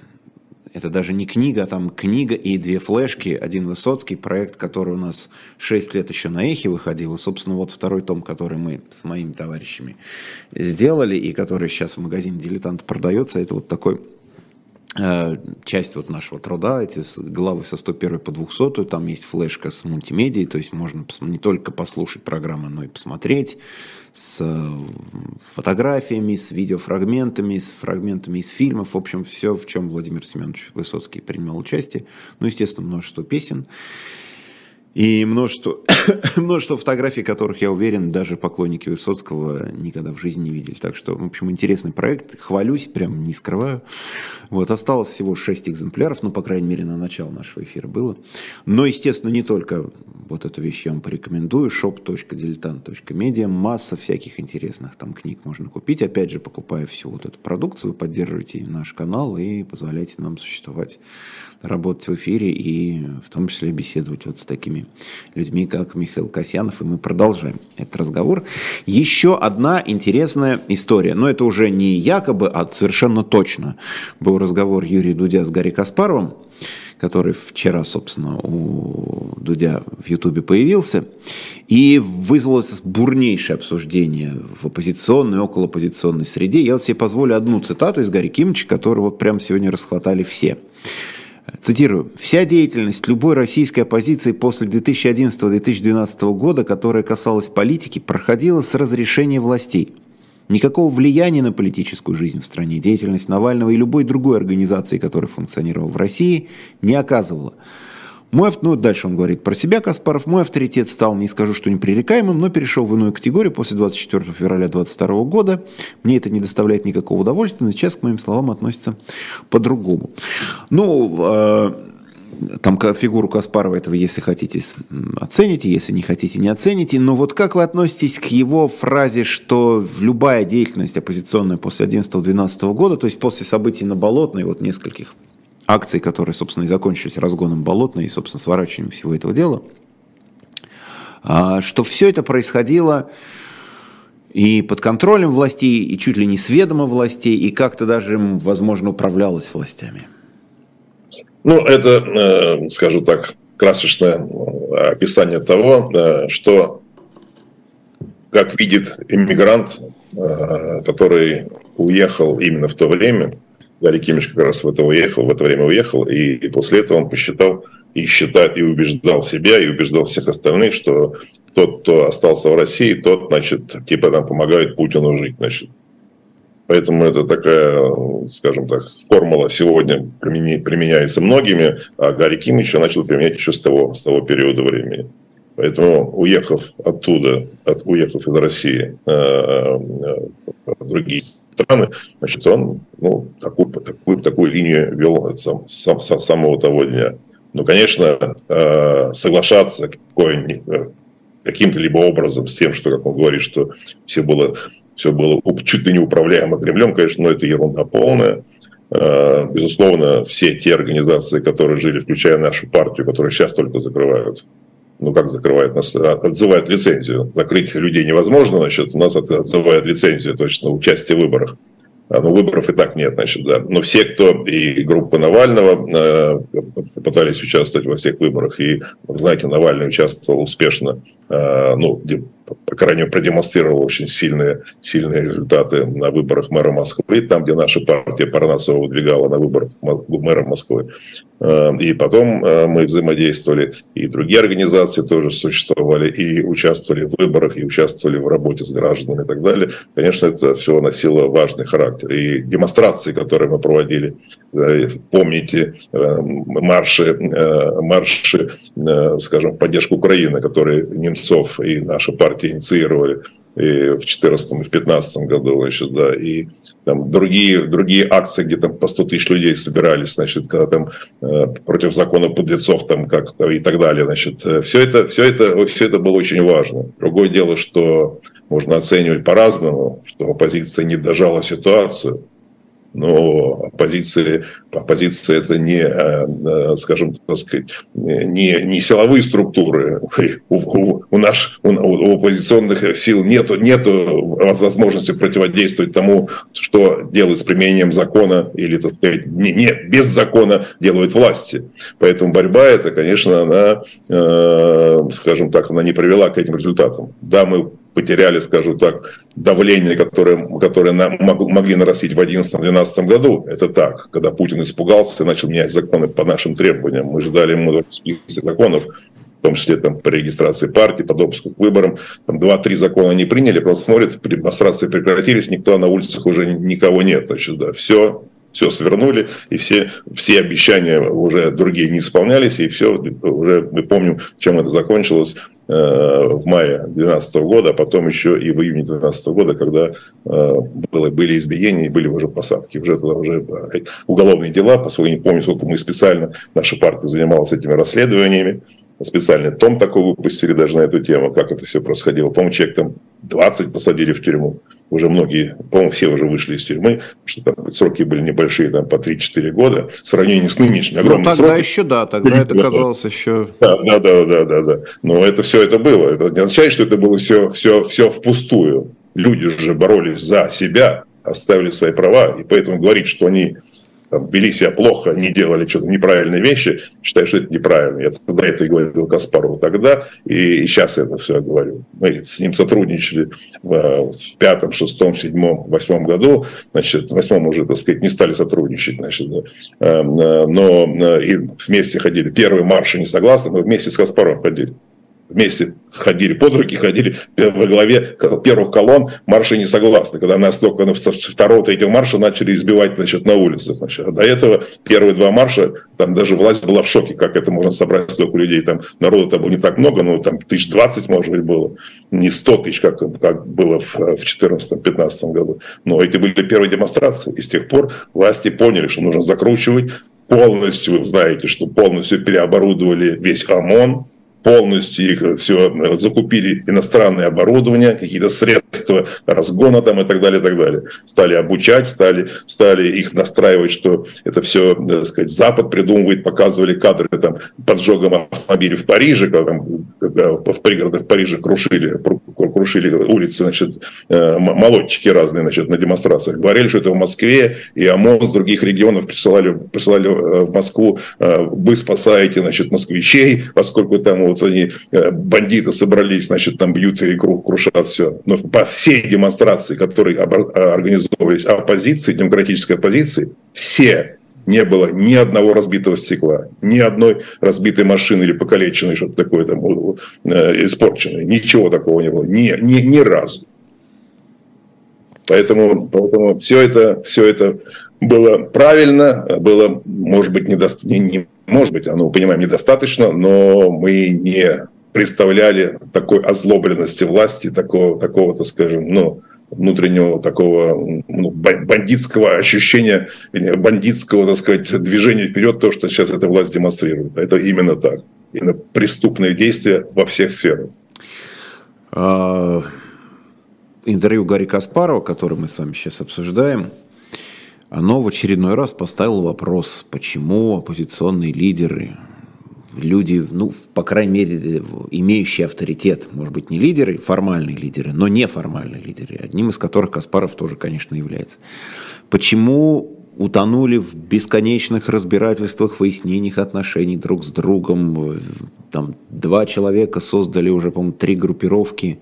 это даже не книга, а там книга и две флешки, один Высоцкий, проект, который у нас 6 лет еще на Эхе выходил, и, собственно, вот второй том, который мы с моими товарищами сделали, и который сейчас в магазине «Дилетант» продается, это вот такой часть вот нашего труда, эти главы со 101 по 200, там есть флешка с мультимедией, то есть можно не только послушать программы, но и посмотреть с э, фотографиями, с видеофрагментами, с фрагментами из фильмов, в общем, все, в чем Владимир Семенович Высоцкий принимал участие, ну, естественно, множество песен. И множество, [COUGHS] множество фотографий, которых, я уверен, даже поклонники Высоцкого никогда в жизни не видели. Так что, в общем, интересный проект. Хвалюсь, прям не скрываю. Вот, осталось всего 6 экземпляров, ну, по крайней мере, на начало нашего эфира было. Но, естественно, не только вот эту вещь я вам порекомендую. shop.diletant.media. Масса всяких интересных там книг можно купить. Опять же, покупая всю вот эту продукцию, вы поддерживаете наш канал и позволяете нам существовать, работать в эфире и в том числе беседовать вот с такими людьми, как Михаил Касьянов, и мы продолжаем этот разговор. Еще одна интересная история, но это уже не якобы, а совершенно точно. Был разговор Юрия Дудя с Гарри Каспаровым, который вчера, собственно, у Дудя в Ютубе появился, и вызвалось бурнейшее обсуждение в оппозиционной и околооппозиционной среде. Я вот себе позволю одну цитату из Гарри Кимовича, которую вот прямо сегодня расхватали все. Цитирую. «Вся деятельность любой российской оппозиции после 2011-2012 года, которая касалась политики, проходила с разрешения властей. Никакого влияния на политическую жизнь в стране деятельность Навального и любой другой организации, которая функционировала в России, не оказывала. Мой, ну, дальше он говорит про себя, Каспаров. Мой авторитет стал, не скажу, что непререкаемым, но перешел в иную категорию после 24 февраля 2022 года. Мне это не доставляет никакого удовольствия, но сейчас к моим словам относится по-другому. Ну, э, там фигуру Каспарова этого, если хотите, оцените, если не хотите, не оцените. Но вот как вы относитесь к его фразе, что любая деятельность оппозиционная после 11-12 года, то есть после событий на Болотной, вот нескольких акций, которые, собственно, и закончились разгоном Болотной и, собственно, сворачиванием всего этого дела, а, что все это происходило и под контролем властей, и чуть ли не с ведома властей, и как-то даже, возможно, управлялось властями. Ну, это, э, скажу так, красочное э, описание того, э, что как видит иммигрант, который уехал именно в то время, Гарри Кимиш как раз в это уехал, в это время уехал, и, и после этого он посчитал и считает, и убеждал себя, и убеждал всех остальных, что тот, кто остался в России, тот, значит, типа там помогает Путину жить, значит. Поэтому это такая, скажем так, формула сегодня применяется многими, а Гарри Ким еще начал применять еще с того, с того периода времени. Поэтому, уехав оттуда, от, уехав из России э, э, другие страны, значит, он ну, такую, такую, такую линию вел сам, сам, с самого того дня. Ну, конечно, э, соглашаться э, каким-то либо образом с тем, что, как он говорит, что все было, все было чуть ли не управляемо Кремлем, конечно, но это ерунда полная. Э, безусловно, все те организации, которые жили, включая нашу партию, которые сейчас только закрывают ну как закрывает нас, а, отзывает лицензию. Закрыть людей невозможно, значит, у нас отзывают лицензию точно участие в выборах. А, ну, выборов и так нет, значит, да. Но все, кто и группа Навального э, пытались участвовать во всех выборах, и, знаете, Навальный участвовал успешно, э, ну, по крайней мере, продемонстрировал очень сильные, сильные результаты на выборах мэра Москвы, там, где наша партия Парнасова выдвигала на выборах мэра Москвы. Э, и потом э, мы взаимодействовали, и другие организации тоже существовали, и участвовали в выборах, и участвовали в работе с гражданами и так далее. Конечно, это все носило важный характер. И демонстрации, которые мы проводили, помните, э, марши, марши, скажем, в поддержку Украины, которые Немцов и наша партия партии инициировали и в 2014 и в 2015 году, значит, да, и там другие, другие акции, где там по 100 тысяч людей собирались, значит, когда там э, против закона подлецов там как-то и так далее, значит, э, все это, все это, все это было очень важно. Другое дело, что можно оценивать по-разному, что оппозиция не дожала ситуацию, но оппозиция, оппозиция это не, э, э, скажем так не, не силовые структуры. У, у, у, наш, у, у оппозиционных сил нет нету возможности противодействовать тому, что делают с применением закона или, так сказать, не, не, без закона делают власти. Поэтому борьба это, конечно, она, э, скажем так, она не привела к этим результатам. Да, мы потеряли, скажу так, давление, которое, которое нам могли нарастить в 2011-2012 году. Это так, когда Путин испугался и начал менять законы по нашим требованиям. Мы ждали ему список законов, в том числе там, по регистрации партии, по допуску к выборам. Там два-три закона не приняли, просто смотрят, демонстрации прекратились, никто на улицах уже никого нет. Значит, да, все, все свернули, и все, все обещания уже другие не исполнялись, и все, уже мы помним, чем это закончилось в мае 2012 года, а потом еще и в июне 2012 года, когда э, было, были избиения и были уже посадки. Уже тогда уже э, уголовные дела, поскольку я не помню, сколько мы специально, наша партия занималась этими расследованиями, специальный том такой выпустили даже на эту тему, как это все происходило. По-моему, человек там 20 посадили в тюрьму. Уже многие, по-моему, все уже вышли из тюрьмы, потому что там сроки были небольшие, там по 3-4 года, в сравнении с нынешними ну, огромными Ну, тогда сроки. еще, да, тогда это казалось еще... Да, да, да, да, да, да. Но это все это было. Это не означает, что это было все, все, все впустую. Люди же боролись за себя, оставили свои права, и поэтому говорить, что они там, вели себя плохо, не делали что-то неправильные вещи, считаю, что это неправильно. Я тогда это и говорил Каспарову тогда, и, и сейчас это все говорю. Мы с ним сотрудничали в, в пятом, шестом, седьмом, восьмом году, значит, в восьмом уже, так сказать, не стали сотрудничать, значит, да. Эм, э, но э, и вместе ходили. Первые марши не согласны, мы вместе с Каспаровым ходили вместе ходили под руки, ходили во главе первых колонн, марши не согласны. Когда нас только со второго, третьего марша начали избивать значит, на улицах. Значит. А до этого первые два марша, там даже власть была в шоке, как это можно собрать столько людей. Там народу там было не так много, но там тысяч двадцать, может быть, было. Не сто тысяч, как, как было в 2014-2015 году. Но эти были первые демонстрации. И с тех пор власти поняли, что нужно закручивать полностью, вы знаете, что полностью переоборудовали весь ОМОН, полностью их э, все э, закупили иностранное оборудование, какие-то средства разгона там и так далее, и так далее. Стали обучать, стали, стали их настраивать, что это все, э, так сказать, Запад придумывает, показывали кадры там поджогом автомобилей в Париже, когда там в пригородах Парижа крушили, крушили улицы, значит, молодчики разные, значит, на демонстрациях. Говорили, что это в Москве, и ОМОН с других регионов присылали, присылали в Москву, вы спасаете, значит, москвичей, поскольку там вот они, э, бандиты собрались, значит, там бьют и крушат все. Но по всей демонстрации, которые организовывались оппозиции, демократической оппозиции, все не было ни одного разбитого стекла, ни одной разбитой машины или покалеченной, что-то такое там э, испорченной. Ничего такого не было. Ни, ни, ни разу. Поэтому, поэтому все, это, все это было правильно, было, может быть, недост... не, не, может быть, оно, понимаем, недостаточно, но мы не представляли такой озлобленности власти, такого, такого так скажем, ну, внутреннего такого ну, бандитского ощущения, бандитского, так сказать, движения вперед, то, что сейчас эта власть демонстрирует. Это именно так. Именно преступные действия во всех сферах. А, интервью Гарри Каспарова, которое мы с вами сейчас обсуждаем, оно в очередной раз поставило вопрос, почему оппозиционные лидеры люди, ну, по крайней мере, имеющие авторитет, может быть, не лидеры, формальные лидеры, но неформальные лидеры, одним из которых Каспаров тоже, конечно, является. Почему утонули в бесконечных разбирательствах, выяснениях отношений друг с другом. Там два человека создали уже, по-моему, три группировки.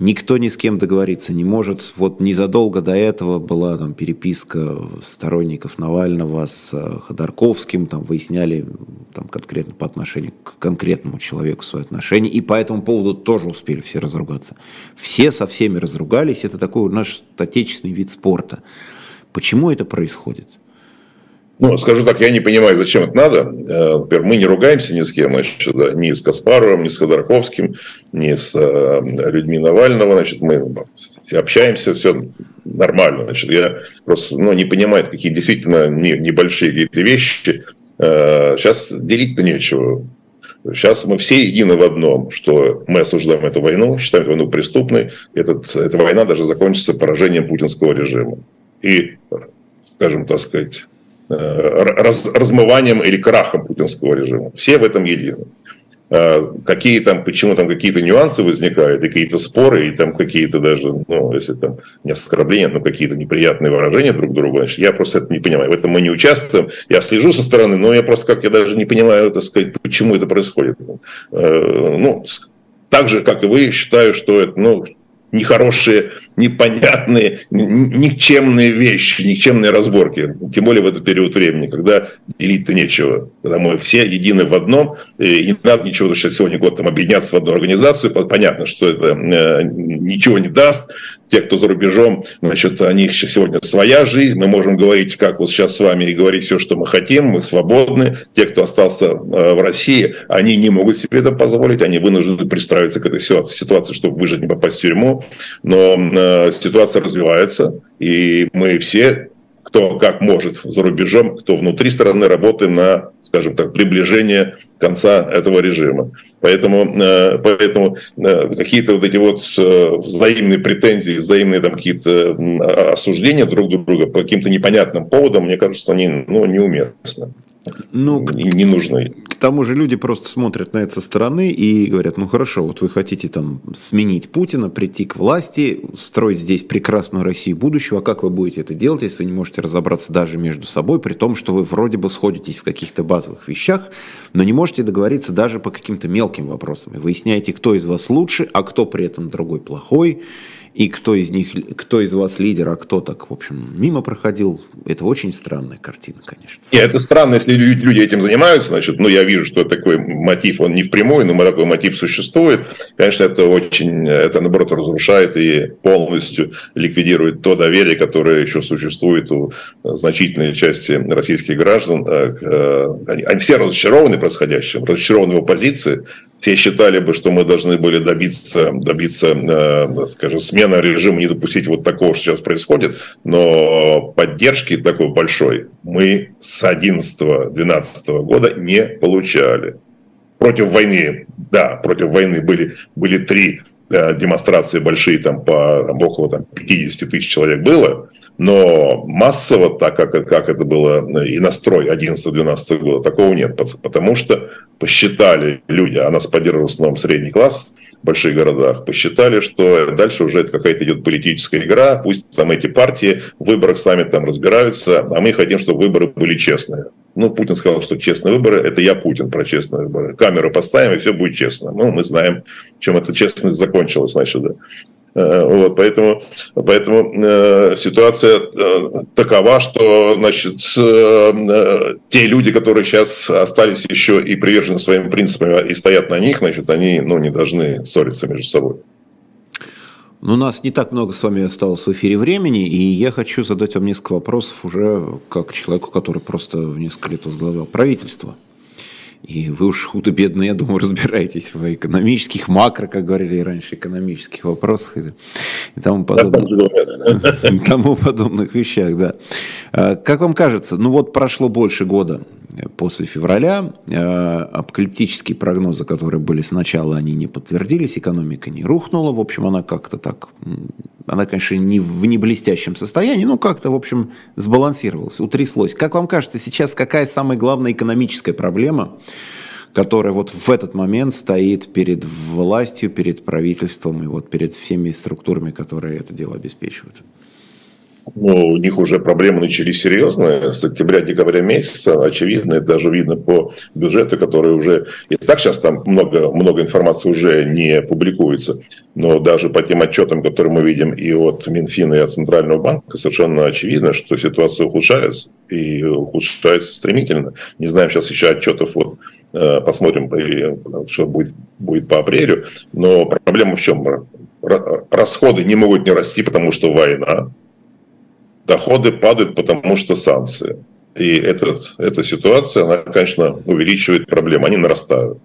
Никто ни с кем договориться не может. Вот незадолго до этого была там переписка сторонников Навального с э, Ходорковским, там выясняли там, конкретно по отношению к конкретному человеку свои отношения, и по этому поводу тоже успели все разругаться. Все со всеми разругались, это такой наш отечественный вид спорта. Почему это происходит? Ну, скажу так, я не понимаю, зачем это надо. Э, например, мы не ругаемся ни с кем, значит, да, ни с Каспаровым, ни с Ходорковским, ни с э, людьми Навального. Значит, мы общаемся, все нормально. Значит, я просто ну, не понимаю, какие действительно не, небольшие какие-то вещи. Э, сейчас делить-то нечего. Сейчас мы все едины в одном, что мы осуждаем эту войну, считаем эту войну преступной. Этот, эта война даже закончится поражением путинского режима и, скажем так сказать, э, раз, размыванием или крахом путинского режима. Все в этом едины. Э, какие там, почему там какие-то нюансы возникают, и какие-то споры, и там какие-то даже, ну, если там не оскорбления, но какие-то неприятные выражения друг другу, значит, я просто это не понимаю. В этом мы не участвуем. Я слежу со стороны, но я просто как я даже не понимаю, так сказать, почему это происходит. Э, ну, так же, как и вы, считаю, что это, ну, нехорошие, непонятные, никчемные вещи, никчемные разборки. Тем более в этот период времени, когда делить-то нечего. Когда мы все едины в одном, и не надо ничего, что сегодня год там объединяться в одну организацию. Понятно, что это э, ничего не даст, те, кто за рубежом, значит, у них сегодня своя жизнь, мы можем говорить, как вот сейчас с вами, и говорить все, что мы хотим, мы свободны. Те, кто остался э, в России, они не могут себе это позволить, они вынуждены пристраиваться к этой ситуации, чтобы выжить, не попасть в тюрьму. Но э, ситуация развивается, и мы все кто как может за рубежом, кто внутри страны, работаем на, скажем так, приближение конца этого режима. Поэтому, э, поэтому э, какие-то вот эти вот взаимные претензии, взаимные там какие-то осуждения друг друга по каким-то непонятным поводам, мне кажется, они ну, неуместны. Ну, не, нужно. К тому же люди просто смотрят на это со стороны и говорят, ну хорошо, вот вы хотите там сменить Путина, прийти к власти, строить здесь прекрасную Россию будущего, а как вы будете это делать, если вы не можете разобраться даже между собой, при том, что вы вроде бы сходитесь в каких-то базовых вещах, но не можете договориться даже по каким-то мелким вопросам. Выясняете, кто из вас лучше, а кто при этом другой плохой и кто из них, кто из вас лидер, а кто так, в общем, мимо проходил, это очень странная картина, конечно. И это странно, если люди этим занимаются, значит, ну, я вижу, что такой мотив, он не впрямую, но такой мотив существует. Конечно, это очень, это, наоборот, разрушает и полностью ликвидирует то доверие, которое еще существует у значительной части российских граждан. Э, э, они, они все разочарованы происходящим, разочарованы в оппозиции, все считали бы, что мы должны были добиться, добиться э, скажем, смены режима, не допустить вот такого, что сейчас происходит, но поддержки такой большой мы с 2011-2012 года не получали. Против войны, да, против войны были, были три Э, демонстрации большие, там, по там, около там, 50 тысяч человек было, но массово, так как, как это было и настрой 11-12 года, такого нет, потому что посчитали люди, а нас поддерживал в основном средний класс, больших городах, посчитали, что дальше уже это какая-то идет политическая игра, пусть там эти партии в выборах сами там разбираются, а мы хотим, чтобы выборы были честные. Ну, Путин сказал, что честные выборы – это я Путин про честные выборы. Камеру поставим, и все будет честно. Ну, мы знаем, чем эта честность закончилась, значит, да. Э, вот, поэтому поэтому э, ситуация э, такова, что значит, те люди, которые сейчас остались еще и привержены своим принципам и стоят на них, значит, они ну, не должны ссориться между собой. Но у нас не так много с вами осталось в эфире времени, и я хочу задать вам несколько вопросов уже как человеку, который просто в несколько лет возглавлял правительство. И вы уж худо-бедно, я думаю, [LAUGHS] разбираетесь в экономических, макро, как говорили раньше, экономических вопросах и, и тому, подобных, [LAUGHS] тому подобных вещах. Да. А, как вам кажется, ну вот прошло больше года после февраля. Э, апокалиптические прогнозы, которые были сначала, они не подтвердились, экономика не рухнула. В общем, она как-то так, она, конечно, не в неблестящем состоянии, но как-то, в общем, сбалансировалась, утряслось. Как вам кажется, сейчас какая самая главная экономическая проблема, которая вот в этот момент стоит перед властью, перед правительством и вот перед всеми структурами, которые это дело обеспечивают? Ну, у них уже проблемы начались серьезные с октября-декабря месяца, очевидно, это даже видно по бюджету, который уже, и так сейчас там много, много информации уже не публикуется, но даже по тем отчетам, которые мы видим и от Минфина, и от Центрального банка, совершенно очевидно, что ситуация ухудшается, и ухудшается стремительно. Не знаем сейчас еще отчетов, вот э, посмотрим, что будет, будет по апрелю, но проблема в чем? Расходы не могут не расти, потому что война, доходы падают, потому что санкции. И этот, эта ситуация, она, конечно, увеличивает проблемы, они нарастают.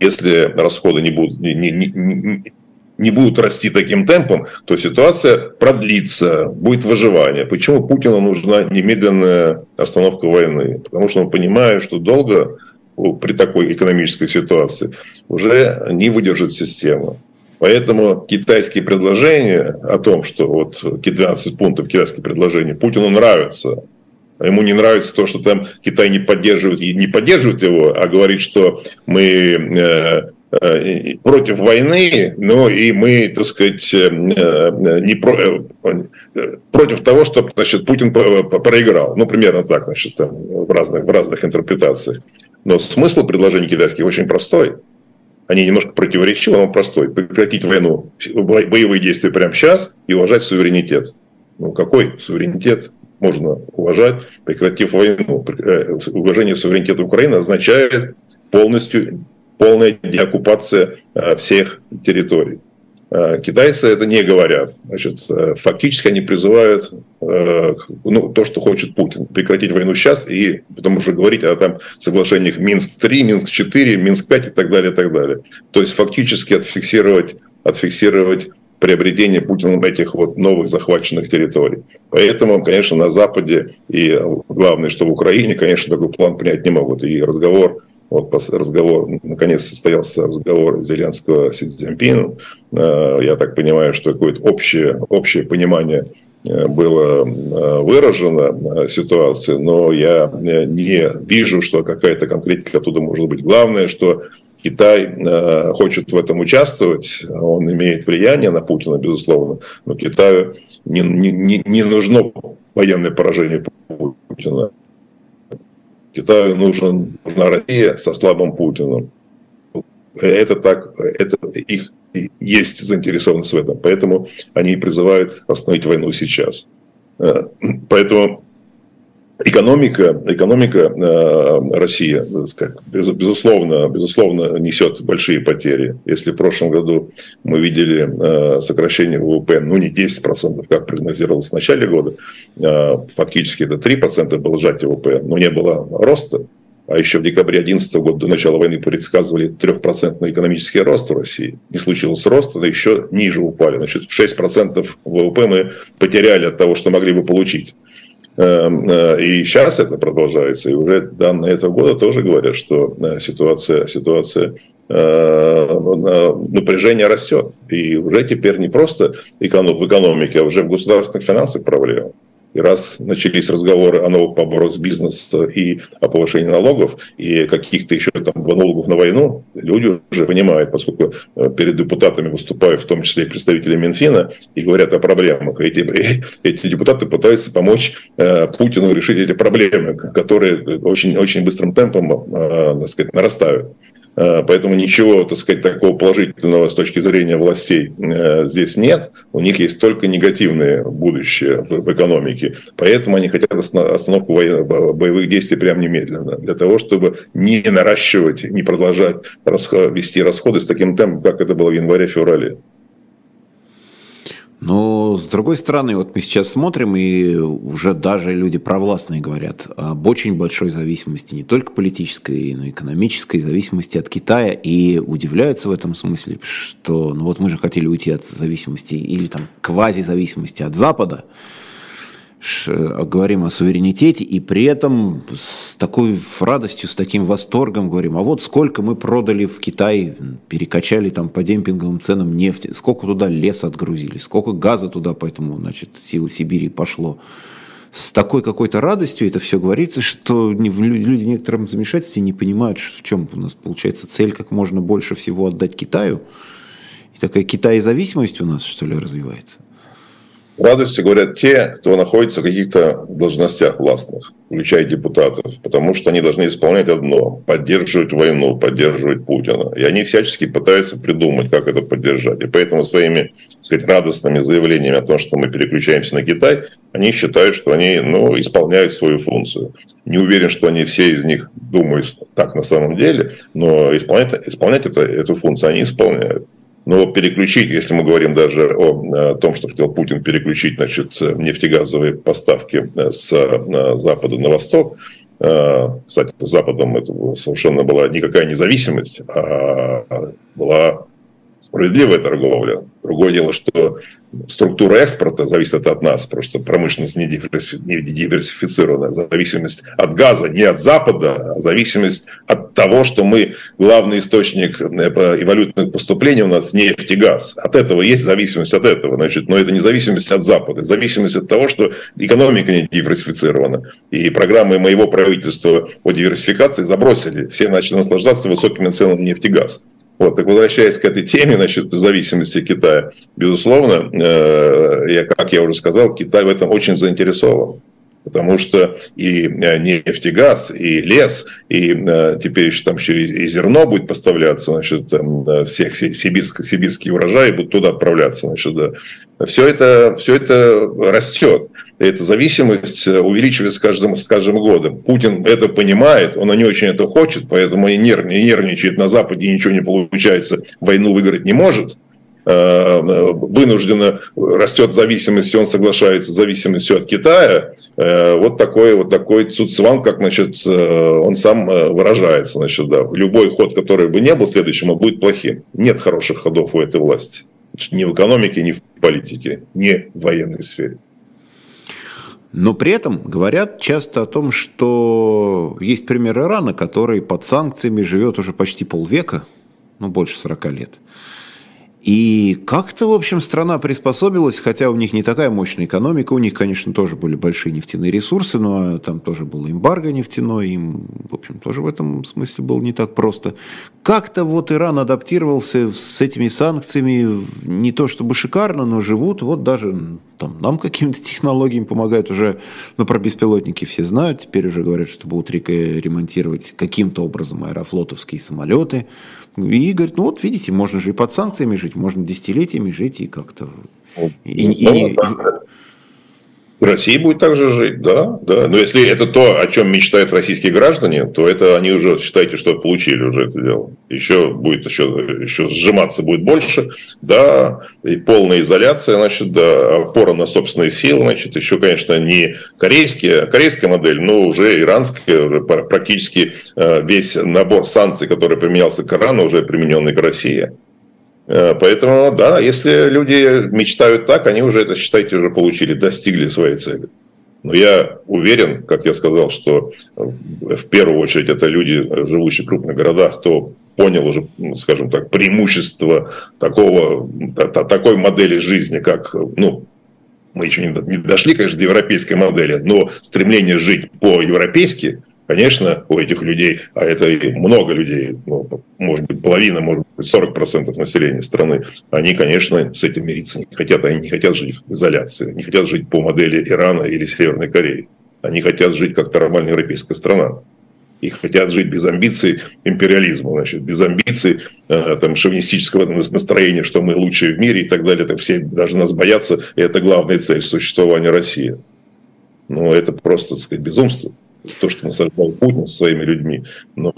Если расходы не будут, не, не, не, не будут расти таким темпом, то ситуация продлится, будет выживание. Почему Путину нужна немедленная остановка войны? Потому что он понимает, что долго при такой экономической ситуации уже не выдержит система. Поэтому китайские предложения о том, что вот 12 пунктов китайских предложений Путину нравятся, а ему не нравится то, что там Китай не поддерживает, не поддерживает его, а говорит, что мы э, э, против войны, но и мы, так сказать, э, не про, против того, чтобы значит, Путин проиграл. Ну, примерно так, значит, там, в, разных, в разных интерпретациях. Но смысл предложений китайских очень простой – они немножко противоречивы, но простой. Прекратить войну, боевые действия прямо сейчас и уважать суверенитет. Ну, какой суверенитет можно уважать, прекратив войну? Э, уважение суверенитета Украины означает полностью полная деоккупация э, всех территорий. Э, китайцы это не говорят. Значит, э, фактически они призывают э, ну, то, что хочет Путин. Прекратить войну сейчас и потом уже говорить о там, соглашениях Минск-3, Минск-4, Минск-5 и так далее, и так далее. То есть фактически отфиксировать, отфиксировать приобретение Путиным этих вот новых захваченных территорий. Поэтому, конечно, на Западе и главное, что в Украине, конечно, такой план принять не могут. И разговор вот разговор, наконец состоялся разговор Зеленского с Цзиньпином. Э, я так понимаю, что какое-то общее, общее понимание э, было э, выражено ситуации, но я не вижу, что какая-то конкретика оттуда может быть. Главное, что Китай хочет в этом участвовать, он имеет влияние на Путина, безусловно, но Китаю не, не, не нужно военное поражение Путина. Китаю нужен, нужна Россия со слабым Путиным. Это так, это их есть заинтересованность в этом. Поэтому они призывают остановить войну сейчас. Э, поэтому Экономика, экономика э, России, безусловно, безусловно, несет большие потери. Если в прошлом году мы видели э, сокращение ВВП, ну не 10%, как прогнозировалось в начале года, э, фактически это 3% было сжатие ВВП, но не было роста. А еще в декабре 2011 года, до начала войны, предсказывали 3% экономический рост в России. Не случилось роста, но еще ниже упали. Значит, 6% ВВП мы потеряли от того, что могли бы получить. Эм, э, и сейчас это продолжается. И уже данные этого года тоже говорят, что э, ситуация, ситуация э, напряжение растет. И уже теперь не просто в экономике, а уже в государственных финансах проблема. И раз начались разговоры о новых поборах с бизнеса и о повышении налогов и каких-то еще там налогов на войну, люди уже понимают, поскольку э, перед депутатами выступают в том числе и представители Минфина и говорят о проблемах. Эти, эти депутаты пытаются помочь э, Путину решить эти проблемы, которые очень, очень быстрым темпом э, так сказать, нарастают. Э, поэтому ничего, так сказать, такого положительного с точки зрения властей э, здесь нет. У них есть только негативное будущее в экономике. Поэтому они хотят остановку боевых действий прямо немедленно. Для того, чтобы не наращивать, не продолжать вести расходы с таким темпом, как это было в январе-феврале. Но, с другой стороны, вот мы сейчас смотрим, и уже даже люди провластные говорят об очень большой зависимости, не только политической, но и экономической зависимости от Китая, и удивляются в этом смысле, что ну вот мы же хотели уйти от зависимости или там квазизависимости от Запада, говорим о суверенитете, и при этом с такой радостью, с таким восторгом говорим, а вот сколько мы продали в Китай, перекачали там по демпинговым ценам нефти, сколько туда леса отгрузили, сколько газа туда, поэтому, значит, силы Сибири пошло. с такой какой-то радостью это все говорится, что люди в некотором замешательстве не понимают, в чем у нас получается цель как можно больше всего отдать Китаю. И такая Китай-зависимость у нас, что ли, развивается радостью говорят те, кто находится в каких-то должностях властных, включая депутатов, потому что они должны исполнять одно – поддерживать войну, поддерживать Путина. И они всячески пытаются придумать, как это поддержать. И поэтому своими, так сказать, радостными заявлениями о том, что мы переключаемся на Китай, они считают, что они ну, исполняют свою функцию. Не уверен, что они все из них думают так на самом деле, но исполнять, исполнять это, эту функцию они исполняют. Но переключить, если мы говорим даже о, том, что хотел Путин переключить значит, нефтегазовые поставки э, с э, запада на восток, э, кстати, с Западом это совершенно была никакая независимость, а была справедливая торговля. Другое дело, что структура экспорта зависит от нас, просто промышленность не диверсифицированная. Зависимость от газа не от Запада, а зависимость от того, что мы главный источник э, и валютных поступлений у нас нефть и газ. От этого есть зависимость от этого. Значит, но это не зависимость от Запада, зависимость от того, что экономика не диверсифицирована. И программы моего правительства по диверсификации забросили. Все начали наслаждаться высокими ценами нефть и газ. Вот, так возвращаясь к этой теме, насчет зависимости Китая, безусловно, э, я, как я уже сказал, Китай в этом очень заинтересован. Потому что и э, нефть, и газ, и лес, и э, теперь еще там еще и зерно будет поставляться, значит, там, всех сибирск, сибирские урожаи будут туда отправляться, значит, да. Все это, все это растет. Эта зависимость увеличивается с каждым, с каждым годом. Путин это понимает, он не очень это хочет, поэтому и нервничает на Западе, и ничего не получается, войну выиграть не может. Э, вынужденно растет зависимость, и он соглашается с зависимостью от Китая, э, вот такой вот такой цуцван, как значит, э, он сам выражается. Значит, да. Любой ход, который бы не был следующим, будет плохим. Нет хороших ходов у этой власти. Ни в экономике, ни в политике, ни в военной сфере. Но при этом говорят часто о том, что есть пример Ирана, который под санкциями живет уже почти полвека, ну больше 40 лет – и как-то, в общем, страна приспособилась, хотя у них не такая мощная экономика, у них, конечно, тоже были большие нефтяные ресурсы, но там тоже было эмбарго нефтяное, им, в общем, тоже в этом смысле было не так просто. Как-то вот Иран адаптировался с этими санкциями, не то чтобы шикарно, но живут, вот даже там, нам какими-то [LAUGHS] технологиями помогают уже, ну, про беспилотники все знают, теперь уже говорят, что будут ремонтировать каким-то образом аэрофлотовские самолеты, и говорит, ну вот видите, можно же и под санкциями жить, можно десятилетиями жить и как-то... И, ну, и, и, Россия будет также жить, да, да. Но если это то, о чем мечтают российские граждане, то это они уже, считайте, что получили уже это дело. Еще будет, еще, еще сжиматься будет больше, да, и полная изоляция, значит, да, опора на собственные силы, значит, еще, конечно, не корейские, корейская модель, но уже иранская, уже практически э, весь набор санкций, который применялся к Ирану, уже примененный к России. Э, поэтому, да, если люди мечтают так, они уже это, считайте, уже получили, достигли своей цели. Но я уверен, как я сказал, что э, в первую очередь это люди, живущие в крупных городах, кто понял уже, ну, скажем так, преимущество такого, такой модели жизни, как, ну, мы еще не дошли, конечно, до европейской модели, но стремление жить по-европейски Конечно, у этих людей, а это много людей, ну, может быть, половина, может быть, 40% населения страны, они, конечно, с этим мириться не хотят. Они не хотят жить в изоляции, не хотят жить по модели Ирана или Северной Кореи. Они хотят жить как нормальная европейская страна. И хотят жить без амбиций империализма, значит, без амбиций э, там, шовинистического настроения, что мы лучшие в мире и так далее. Это все даже нас боятся, и это главная цель существования России. Но это просто, так сказать, безумство то, что насаждал Путин со своими людьми. Но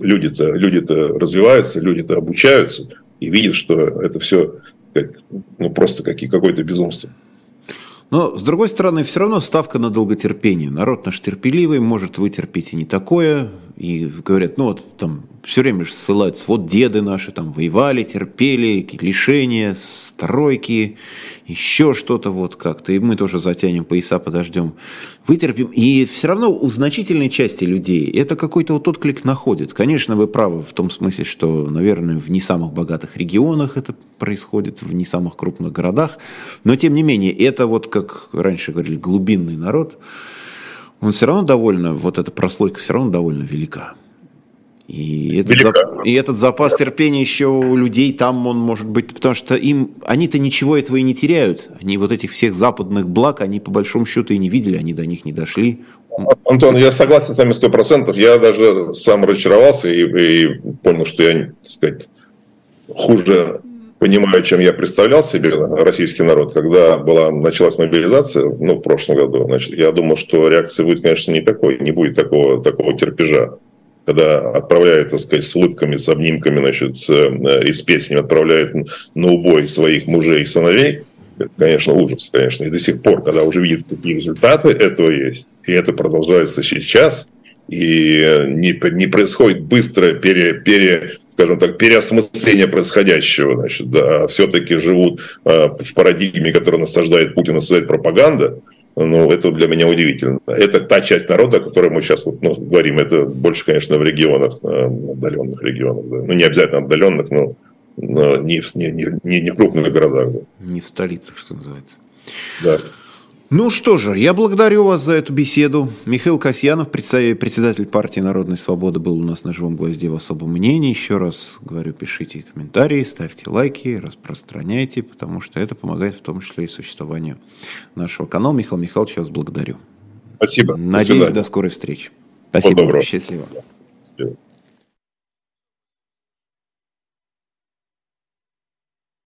люди-то люди -то развиваются, люди-то обучаются и видят, что это все как, ну, просто какое-то безумство. Но, с другой стороны, все равно ставка на долготерпение. Народ наш терпеливый, может вытерпеть и не такое. и говорят, ну вот там все время же ссылаются, вот деды наши там воевали, терпели, лишения, стройки, еще что-то вот как-то, и мы тоже затянем пояса, подождем, вытерпим. И все равно у значительной части людей это какой-то вот отклик находит. Конечно, вы правы в том смысле, что, наверное, в не самых богатых регионах это происходит, в не самых крупных городах, но тем не менее, это вот, как раньше говорили, глубинный народ, он все равно довольно, вот эта прослойка все равно довольно велика. И этот, зап... и этот запас терпения еще у людей там, он может быть, потому что им, они-то ничего этого и не теряют. Они вот этих всех западных благ, они по большому счету и не видели, они до них не дошли. Антон, я согласен с вами сто процентов. Я даже сам разочаровался и, и понял, что я, так сказать, хуже понимаю, чем я представлял себе российский народ, когда была, началась мобилизация, ну, в прошлом году, значит, я думал, что реакция будет, конечно, не такой, не будет такого, такого терпежа. Когда отправляют, так сказать, с улыбками, с обнимками, значит, э, и с песнями отправляют на убой своих мужей и сыновей, это, конечно, ужас, конечно. И до сих пор, когда уже видят, какие результаты этого есть, и это продолжается сейчас, и не, не происходит быстрое пере, пере, скажем так, переосмысление происходящего, значит, да, а все-таки живут э, в парадигме, которую насаждает Путин, насаждает пропаганда, ну, это для меня удивительно. Это та часть народа, о которой мы сейчас вот, ну, говорим. Это больше, конечно, в регионах, э, отдаленных регионах. Да. Ну, не обязательно отдаленных, но, но не, в, не, не, не в крупных городах. Да. Не в столицах, что называется. Да. Ну что же, я благодарю вас за эту беседу. Михаил Касьянов, председатель партии Народной Свободы, был у нас на живом гвозде в особом мнении. Еще раз говорю, пишите комментарии, ставьте лайки, распространяйте, потому что это помогает в том числе и существованию нашего канала. Михаил Михайлович, я вас благодарю. Спасибо. Надеюсь, до, до скорой встречи. Спасибо. Счастливо. Счастливо.